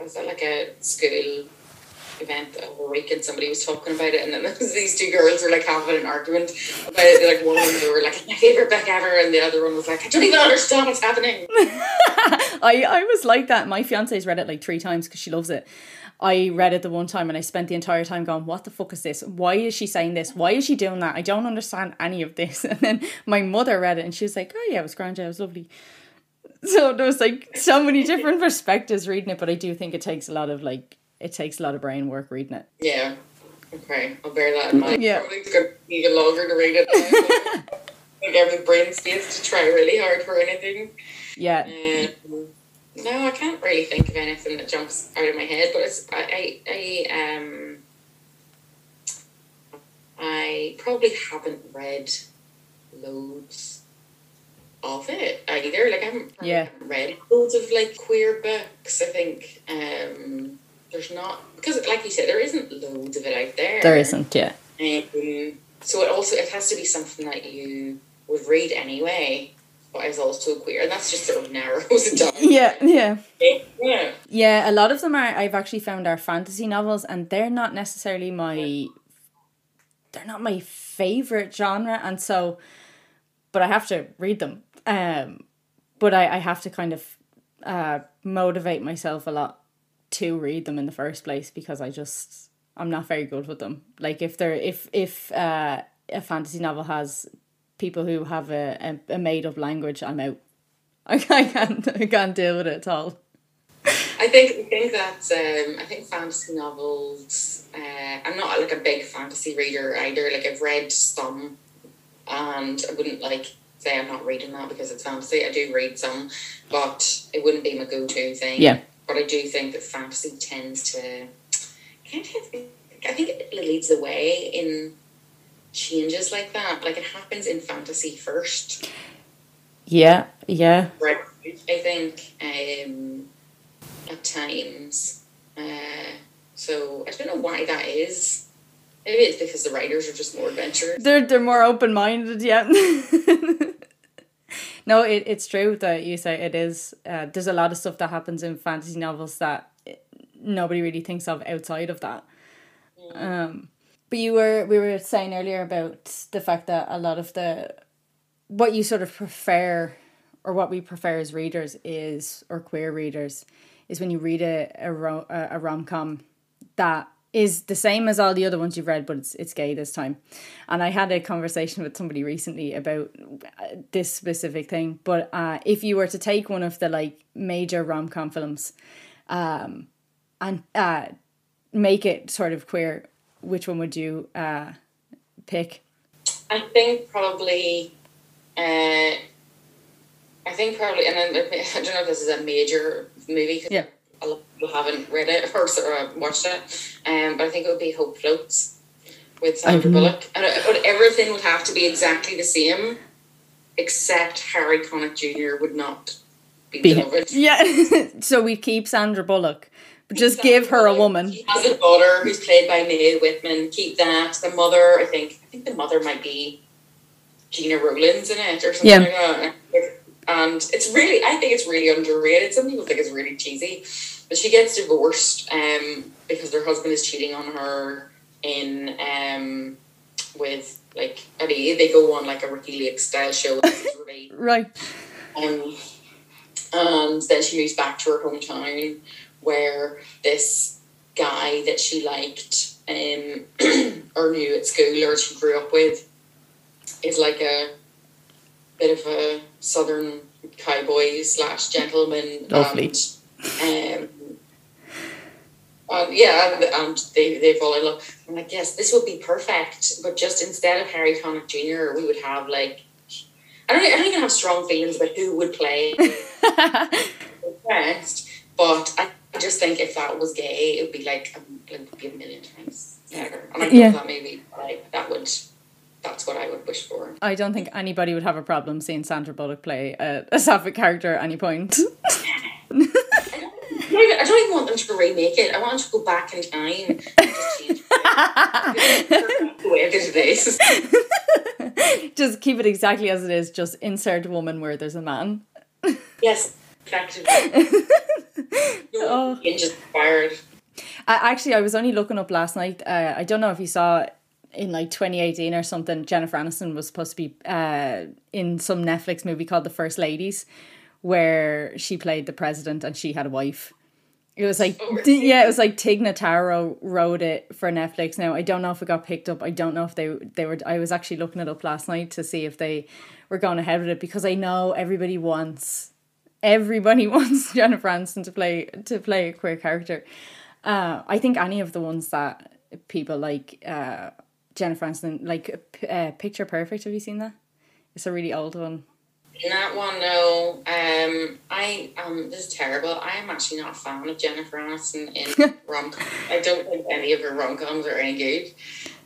I was at like a school event over a week and somebody was talking about it and then these two girls were like having an argument about it. Like one of them were like, my favourite book ever and the other one was like, I don't even understand what's happening. I, I was like that. My fiance's read it like three times because she loves it. I read it the one time and I spent the entire time going, What the fuck is this? Why is she saying this? Why is she doing that? I don't understand any of this. And then my mother read it and she was like, Oh yeah, it was grand, it was lovely. So there was like so many different perspectives reading it, but I do think it takes a lot of like it takes a lot of brain work reading it. Yeah. Okay. I'll bear that in mind. Yeah. Probably it's gonna be even longer to read it. I think every brain space to try really hard for anything. Yeah. Um, no, I can't really think of anything that jumps out of my head, but it's I I, I um I probably haven't read loads of it either. Like I haven't yeah. read loads of like queer books. I think um there's not because like you said there isn't loads of it out there there isn't yeah um, so it also it has to be something that you would read anyway is also queer? And that's just sort of narrows it down. Yeah yeah. Yeah. Yeah a lot of them are I've actually found are fantasy novels and they're not necessarily my they're not my favorite genre and so but I have to read them. Um but I, I have to kind of uh motivate myself a lot to read them in the first place because I just I'm not very good with them. Like if they're if if uh, a fantasy novel has people who have a, a, a made up language, I'm out. I, I can't I can't deal with it at all. I think I think that um, I think fantasy novels. Uh, I'm not like a big fantasy reader either. Like I've read some, and I wouldn't like say I'm not reading that because it's fantasy. I do read some, but it wouldn't be my go-to thing. Yeah but I do think that fantasy tends to kind of I think it leads the way in changes like that. Like it happens in fantasy first. Yeah, yeah. Right. I think um, at times. Uh, so I don't know why that is. Maybe it's because the writers are just more adventurous. They're they're more open minded, yeah. no, it, it's true that you say it is. Uh, there's a lot of stuff that happens in fantasy novels that nobody really thinks of outside of that. Mm. Um, but you were we were saying earlier about the fact that a lot of the what you sort of prefer or what we prefer as readers is or queer readers is when you read a a, a rom com that is the same as all the other ones you've read, but it's it's gay this time. And I had a conversation with somebody recently about uh, this specific thing. But uh, if you were to take one of the like major rom com films, um, and uh, make it sort of queer, which one would you uh, pick? I think probably. Uh, I think probably, and I don't know if this is a major movie. Yeah a lot of people haven't read it or sort of watched it. Um, but I think it would be Hope Floats with Sandra Bullock, and it, but everything would have to be exactly the same, except Harry Connick Jr. would not be, be beloved. Yeah, so we keep Sandra Bullock. Just give her a woman. She has a daughter who's played by Mae Whitman. Keep that. The mother, I think, I think the mother might be Gena Rowlands in it or something yeah. like that and it's really I think it's really underrated. Some people think it's really cheesy, but she gets divorced um, because her husband is cheating on her in um, with like Eddie. They go on like a Ricki Lake style show. Right. Um, and then she moves back to her hometown where this guy that she liked um, or knew at school or she grew up with is like a bit of a southern cowboy slash gentleman. Lovely. And, um, yeah, and, and, they, they fall in love. I'm like, yes, this would be perfect. But just instead of Harry Connick Jr., we would have like, I don't, I don't even have strong feelings about who would play. but I just think if that was gay, it would be like, um, it would be a million times better. And I Yeah. that maybe like, that would, that's what I would wish for. I don't think anybody would have a problem seeing Sandra Bullock play a, a sapphic character at any point. I don't, I don't even- I want them to remake it. I want them to go back in time and just change it. the way it is. just keep it exactly as it is. Just insert a woman where there's a man. Yes, effectively. Oh. just fired. I, actually, I was only looking up last night. Uh, I don't know if you saw in like 2018 or something. Jennifer Aniston was supposed to be uh, in some Netflix movie called The First Ladies, where she played the president and she had a wife. It was like, Oh, really? yeah, it was like Tig Notaro wrote it for Netflix. Now I don't know if it got picked up. I don't know if they they were. I was actually looking it up last night to see if they were going ahead with it because I know everybody wants everybody wants Jennifer Aniston to play to play a queer character. Uh, I think any of the ones that people like uh, Jennifer Aniston, like uh, Picture Perfect. Have you seen that? It's a really old one. In that one, no. Um, I um, this is terrible. I am actually not a fan of Jennifer Aniston in rom. I don't think any of her rom coms are any good.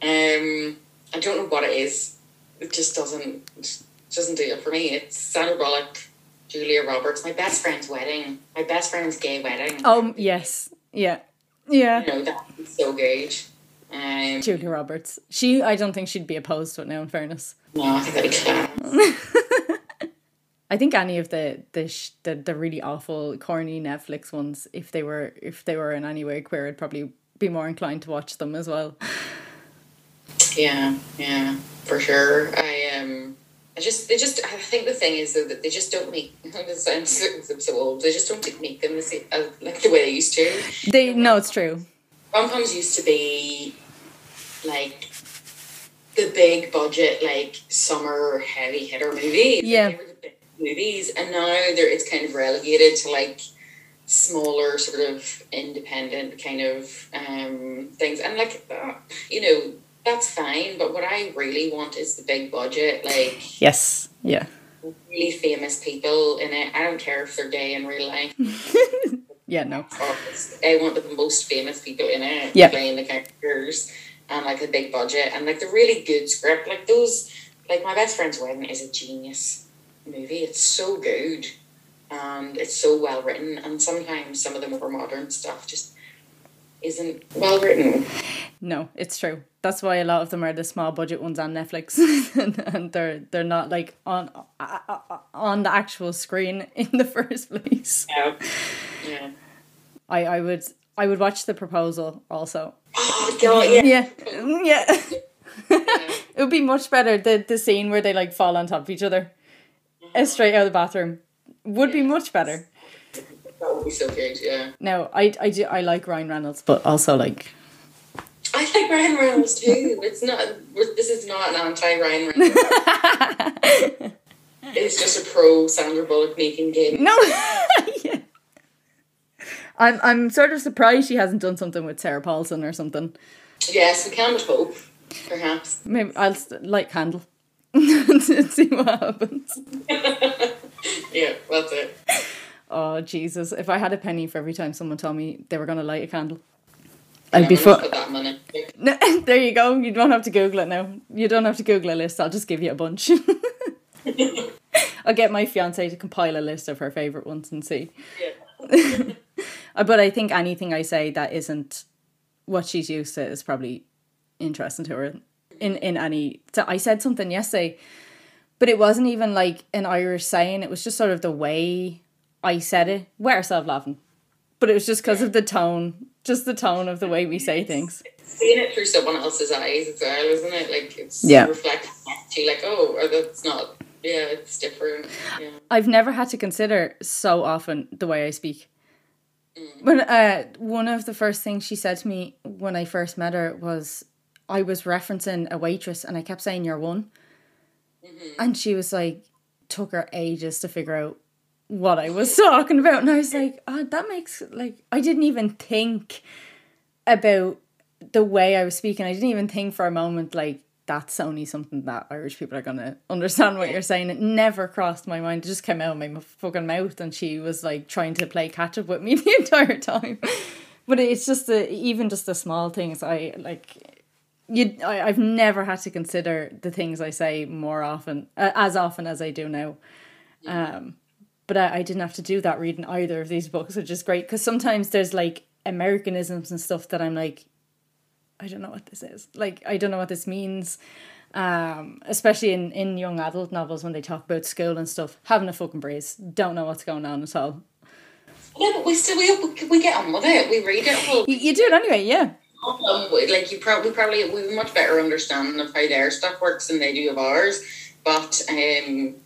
Um, I don't know what it is. It just doesn't it doesn't do it for me. It's Sandra Bullock, Julia Roberts, my best friend's wedding, my best friend's gay wedding. Oh yes, yeah, yeah. you know that's so good. Um, Julia Roberts. She, I don't think she'd be opposed to it now. In fairness, no, I think that'd be. I think any of the the sh- the, the really awful, corny Netflix ones, if they were if they were in any way queer, I'd probably be more inclined to watch them as well. Yeah, yeah, for sure. I um, I just they just I think the thing is though that they just don't make. This sounds so, so old. They just don't make them the same, uh, like the way they used to. They no, it's true. Rom coms used to be like the big budget, like summer heavy hitter movies. Like, Yeah. they were the big movies, and now they're it's kind of relegated to like smaller, sort of independent kind of um things, and like uh, you know that's fine. But what I really want is the big budget, like Yes. Yeah. really famous people in it. I don't care if they're gay in real life. Yeah. No. I want the most famous people in it playing the characters and like a big budget and like the really good script. Like those, like my best friend's wedding is a genius movie. It's so good and it's so well written. And sometimes some of the more modern stuff just isn't well written. No, it's true. That's why a lot of them are the small budget ones on Netflix, and, they're they're not like on uh, uh, on the actual screen in the first place. Yeah. Yeah. I I would I would watch the proposal also. Oh god, yeah. Yeah, yeah. yeah. it would be much better the the scene where they like fall on top of each other, uh, straight out of the bathroom, would be much better. That would be so good, yeah. No, I I do I like Ryan Reynolds, but also like I like Ryan Reynolds too. It's not. This is not an anti Ryan Reynolds. it's just a pro Sandra Bullock making game. no. yeah. I'm I'm sort of surprised she hasn't done something with Sarah Paulson or something. Yes, we can hope. Perhaps. Maybe I'll st- light candle and see what happens. Yeah, that's it. Oh Jesus! If I had a penny for every time someone told me they were gonna light a candle, I'd be I'm fu- gonna Put that money. No, there you go. You don't have to Google it now. You don't have to Google a list. I'll just give you a bunch. I'll get my fiance to compile a list of her favorite ones and see. Yeah. But I think anything I say that isn't what she's used to is probably interesting to her. In in any, so I said something yesterday, but it wasn't even like an Irish saying. It was just sort of the way I said it. Wear yourself laughing, but it was just because of the tone, just the tone of the way we say things. Seeing it through someone else's eyes as well, isn't it? Like it's Yeah. reflecting to you, like, oh, or that's not. Yeah, it's different. Yeah. I've never had to consider so often the way I speak. But uh, one of the first things she said to me when I first met her was I was referencing a waitress and I kept saying you're one. And she was like, took her ages to figure out what I was talking about. And I was like, oh, that makes, like, I didn't even think about the way I was speaking. I didn't even think for a moment, like, that's only something that Irish people are gonna understand what you're saying. It never crossed my mind. It just came out of my fucking mouth, and she was like trying to play catch up with me the entire time. But it's just the even just the small things. I like you. I, I've never had to consider the things I say more often, uh, as often as I do now. Um, but I, I didn't have to do that reading either of these books, which is great because sometimes there's like Americanisms and stuff that I'm like, I don't know what this is. Like, I don't know what this means. Um, especially in, in young adult novels when they talk about school and stuff, having a fucking breeze. don't know what's going on at all. Yeah, but we still we, we get on with it. We read it. Well, you, you do it anyway, yeah. Um, like you probably probably we have a much better understanding of how their stuff works than they do of ours. But um,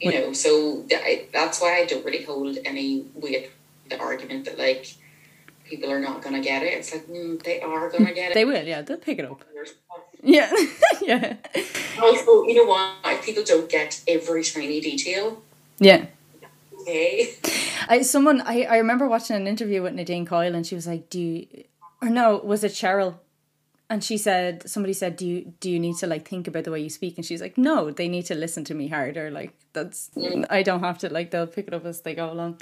you know, so that's why I don't really hold any weight the argument that like people are not gonna get it. It's like mm, they are gonna get it. They will, yeah. They'll pick it up. Yeah, yeah. Also, you know what? If people don't get every tiny detail, yeah. Okay. I someone I, I remember watching an interview with Nadine Coyle and she was like, "Do you, or no? Was it Cheryl?" And she said, somebody said, "Do you do you need to like think about the way you speak?" And she's like, "No, they need to listen to me harder. Like that's mm. I don't have to like they'll pick it up as they go along."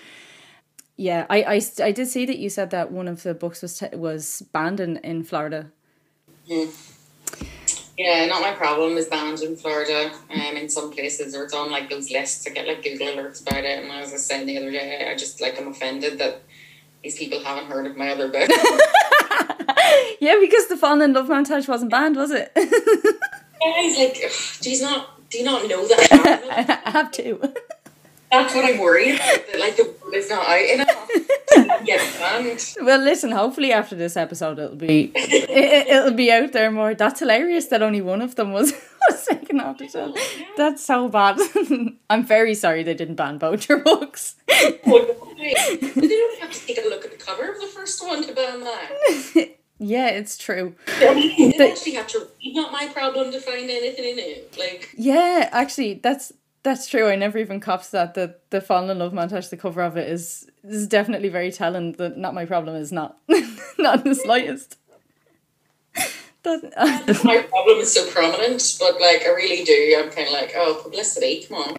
Yeah, I, I, I did see that you said that one of the books was t- was banned in, in Florida. Mm. Yeah, not my problem is banned in Florida. Um, in some places, or it's on like those lists. I get like Google alerts about it. And as I said the other day, I just like I'm offended that these people haven't heard of my other book. yeah, because the Falling in Love montage wasn't banned, was it? yeah, he's like, do you not do you not know that? I have to. That's what I'm worried about. Like the word is not out enough. Get banned. Well, listen. Hopefully, after this episode, it'll be it, will be out there more. That's hilarious that only one of them was was taken off the shelf. That's so bad. I'm very sorry they didn't ban both your books. they don't have to take a look at the cover of the first one to ban that. Yeah, it's true. You actually have to read. Not my problem to find anything in it. Like yeah, actually, that's that's true. I never even copped that. The the falling in love montage, the cover of it is is definitely very telling. That not my problem is not not the slightest. that, uh, my problem is so prominent, but like I really do. I'm kind of like, oh, publicity. Come on.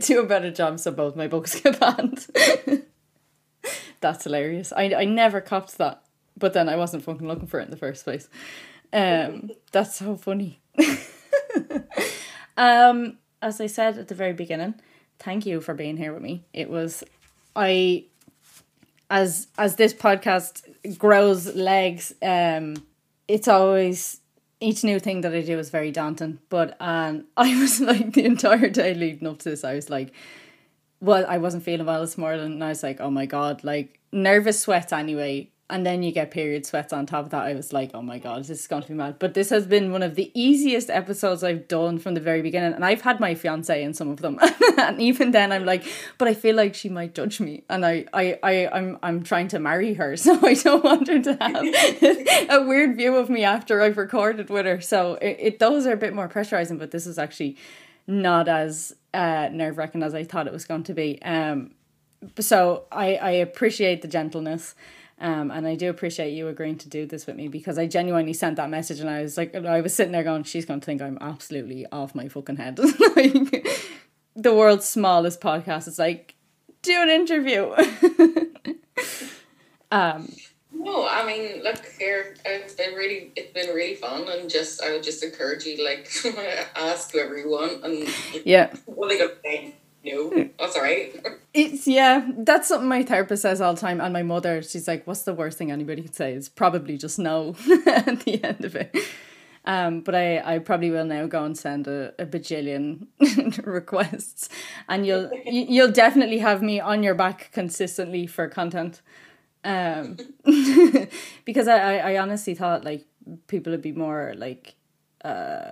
do a better job so both my books get banned. That's hilarious. I I never copped that, but then I wasn't fucking looking for it in the first place. Um, that's so funny. Um, as I said at the very beginning, thank you for being here with me. It was I as as this podcast grows legs, um, it's always each new thing that I do is very daunting. But um, I was like the entire day leading up to this, I was like, well, I wasn't feeling well this morning, and I was like, oh my god, like nervous sweats anyway and then you get period sweats on top of that. I was like, oh my god, this is going to be mad. But this has been one of the easiest episodes I've done from the very beginning, and I've had my fiance in some of them, and even then I'm like, but I feel like she might judge me, and I, I, I, I'm, I'm trying to marry her, so I don't want her to have a weird view of me after I've recorded with her. So it, it those are a bit more pressurizing, but this is actually not as uh, nerve wracking as I thought it was going to be. Um, so I, I appreciate the gentleness. Um, and I do appreciate you agreeing to do this with me because I genuinely sent that message and I was like, I was sitting there going, she's going to think I'm absolutely off my fucking head. like, the world's smallest podcast. It's like, do an interview. um, no, I mean, look here. It's been really, it's been really fun, and just I would just encourage you, like, ask whoever you want, and yeah, what they gonna say no, that's all right. It's yeah, that's something my therapist says all the time, and my mother. She's like, "What's the worst thing anybody could say?" Is probably just no at the end of it. Um, but I, I probably will now go and send a, a bajillion requests, and you'll you'll definitely have me on your back consistently for content. Um, because I, I, I honestly thought like people would be more like uh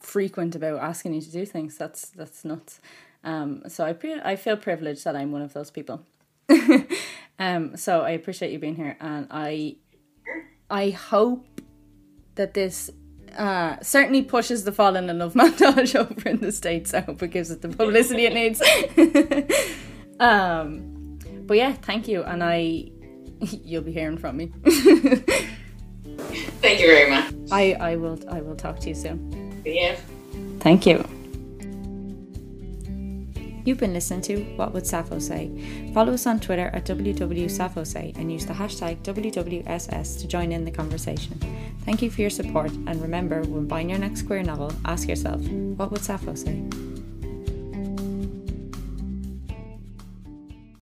frequent about asking you to do things. That's that's nuts. Um, so I pre- I feel privileged that I'm one of those people. um, so I appreciate you being here, and I I hope that this uh, certainly pushes the falling in love montage over in the states. I hope it gives it the publicity it needs. um, but yeah, thank you, and I you'll be hearing from me. Thank you very much. I, I will I will talk to you soon. Yeah. Thank you. You've been listening to What Would Sappho Say? Follow us on Twitter at WWSapphoSay and use the hashtag WWSS to join in the conversation. Thank you for your support and remember when buying your next queer novel, ask yourself, what would Sappho say?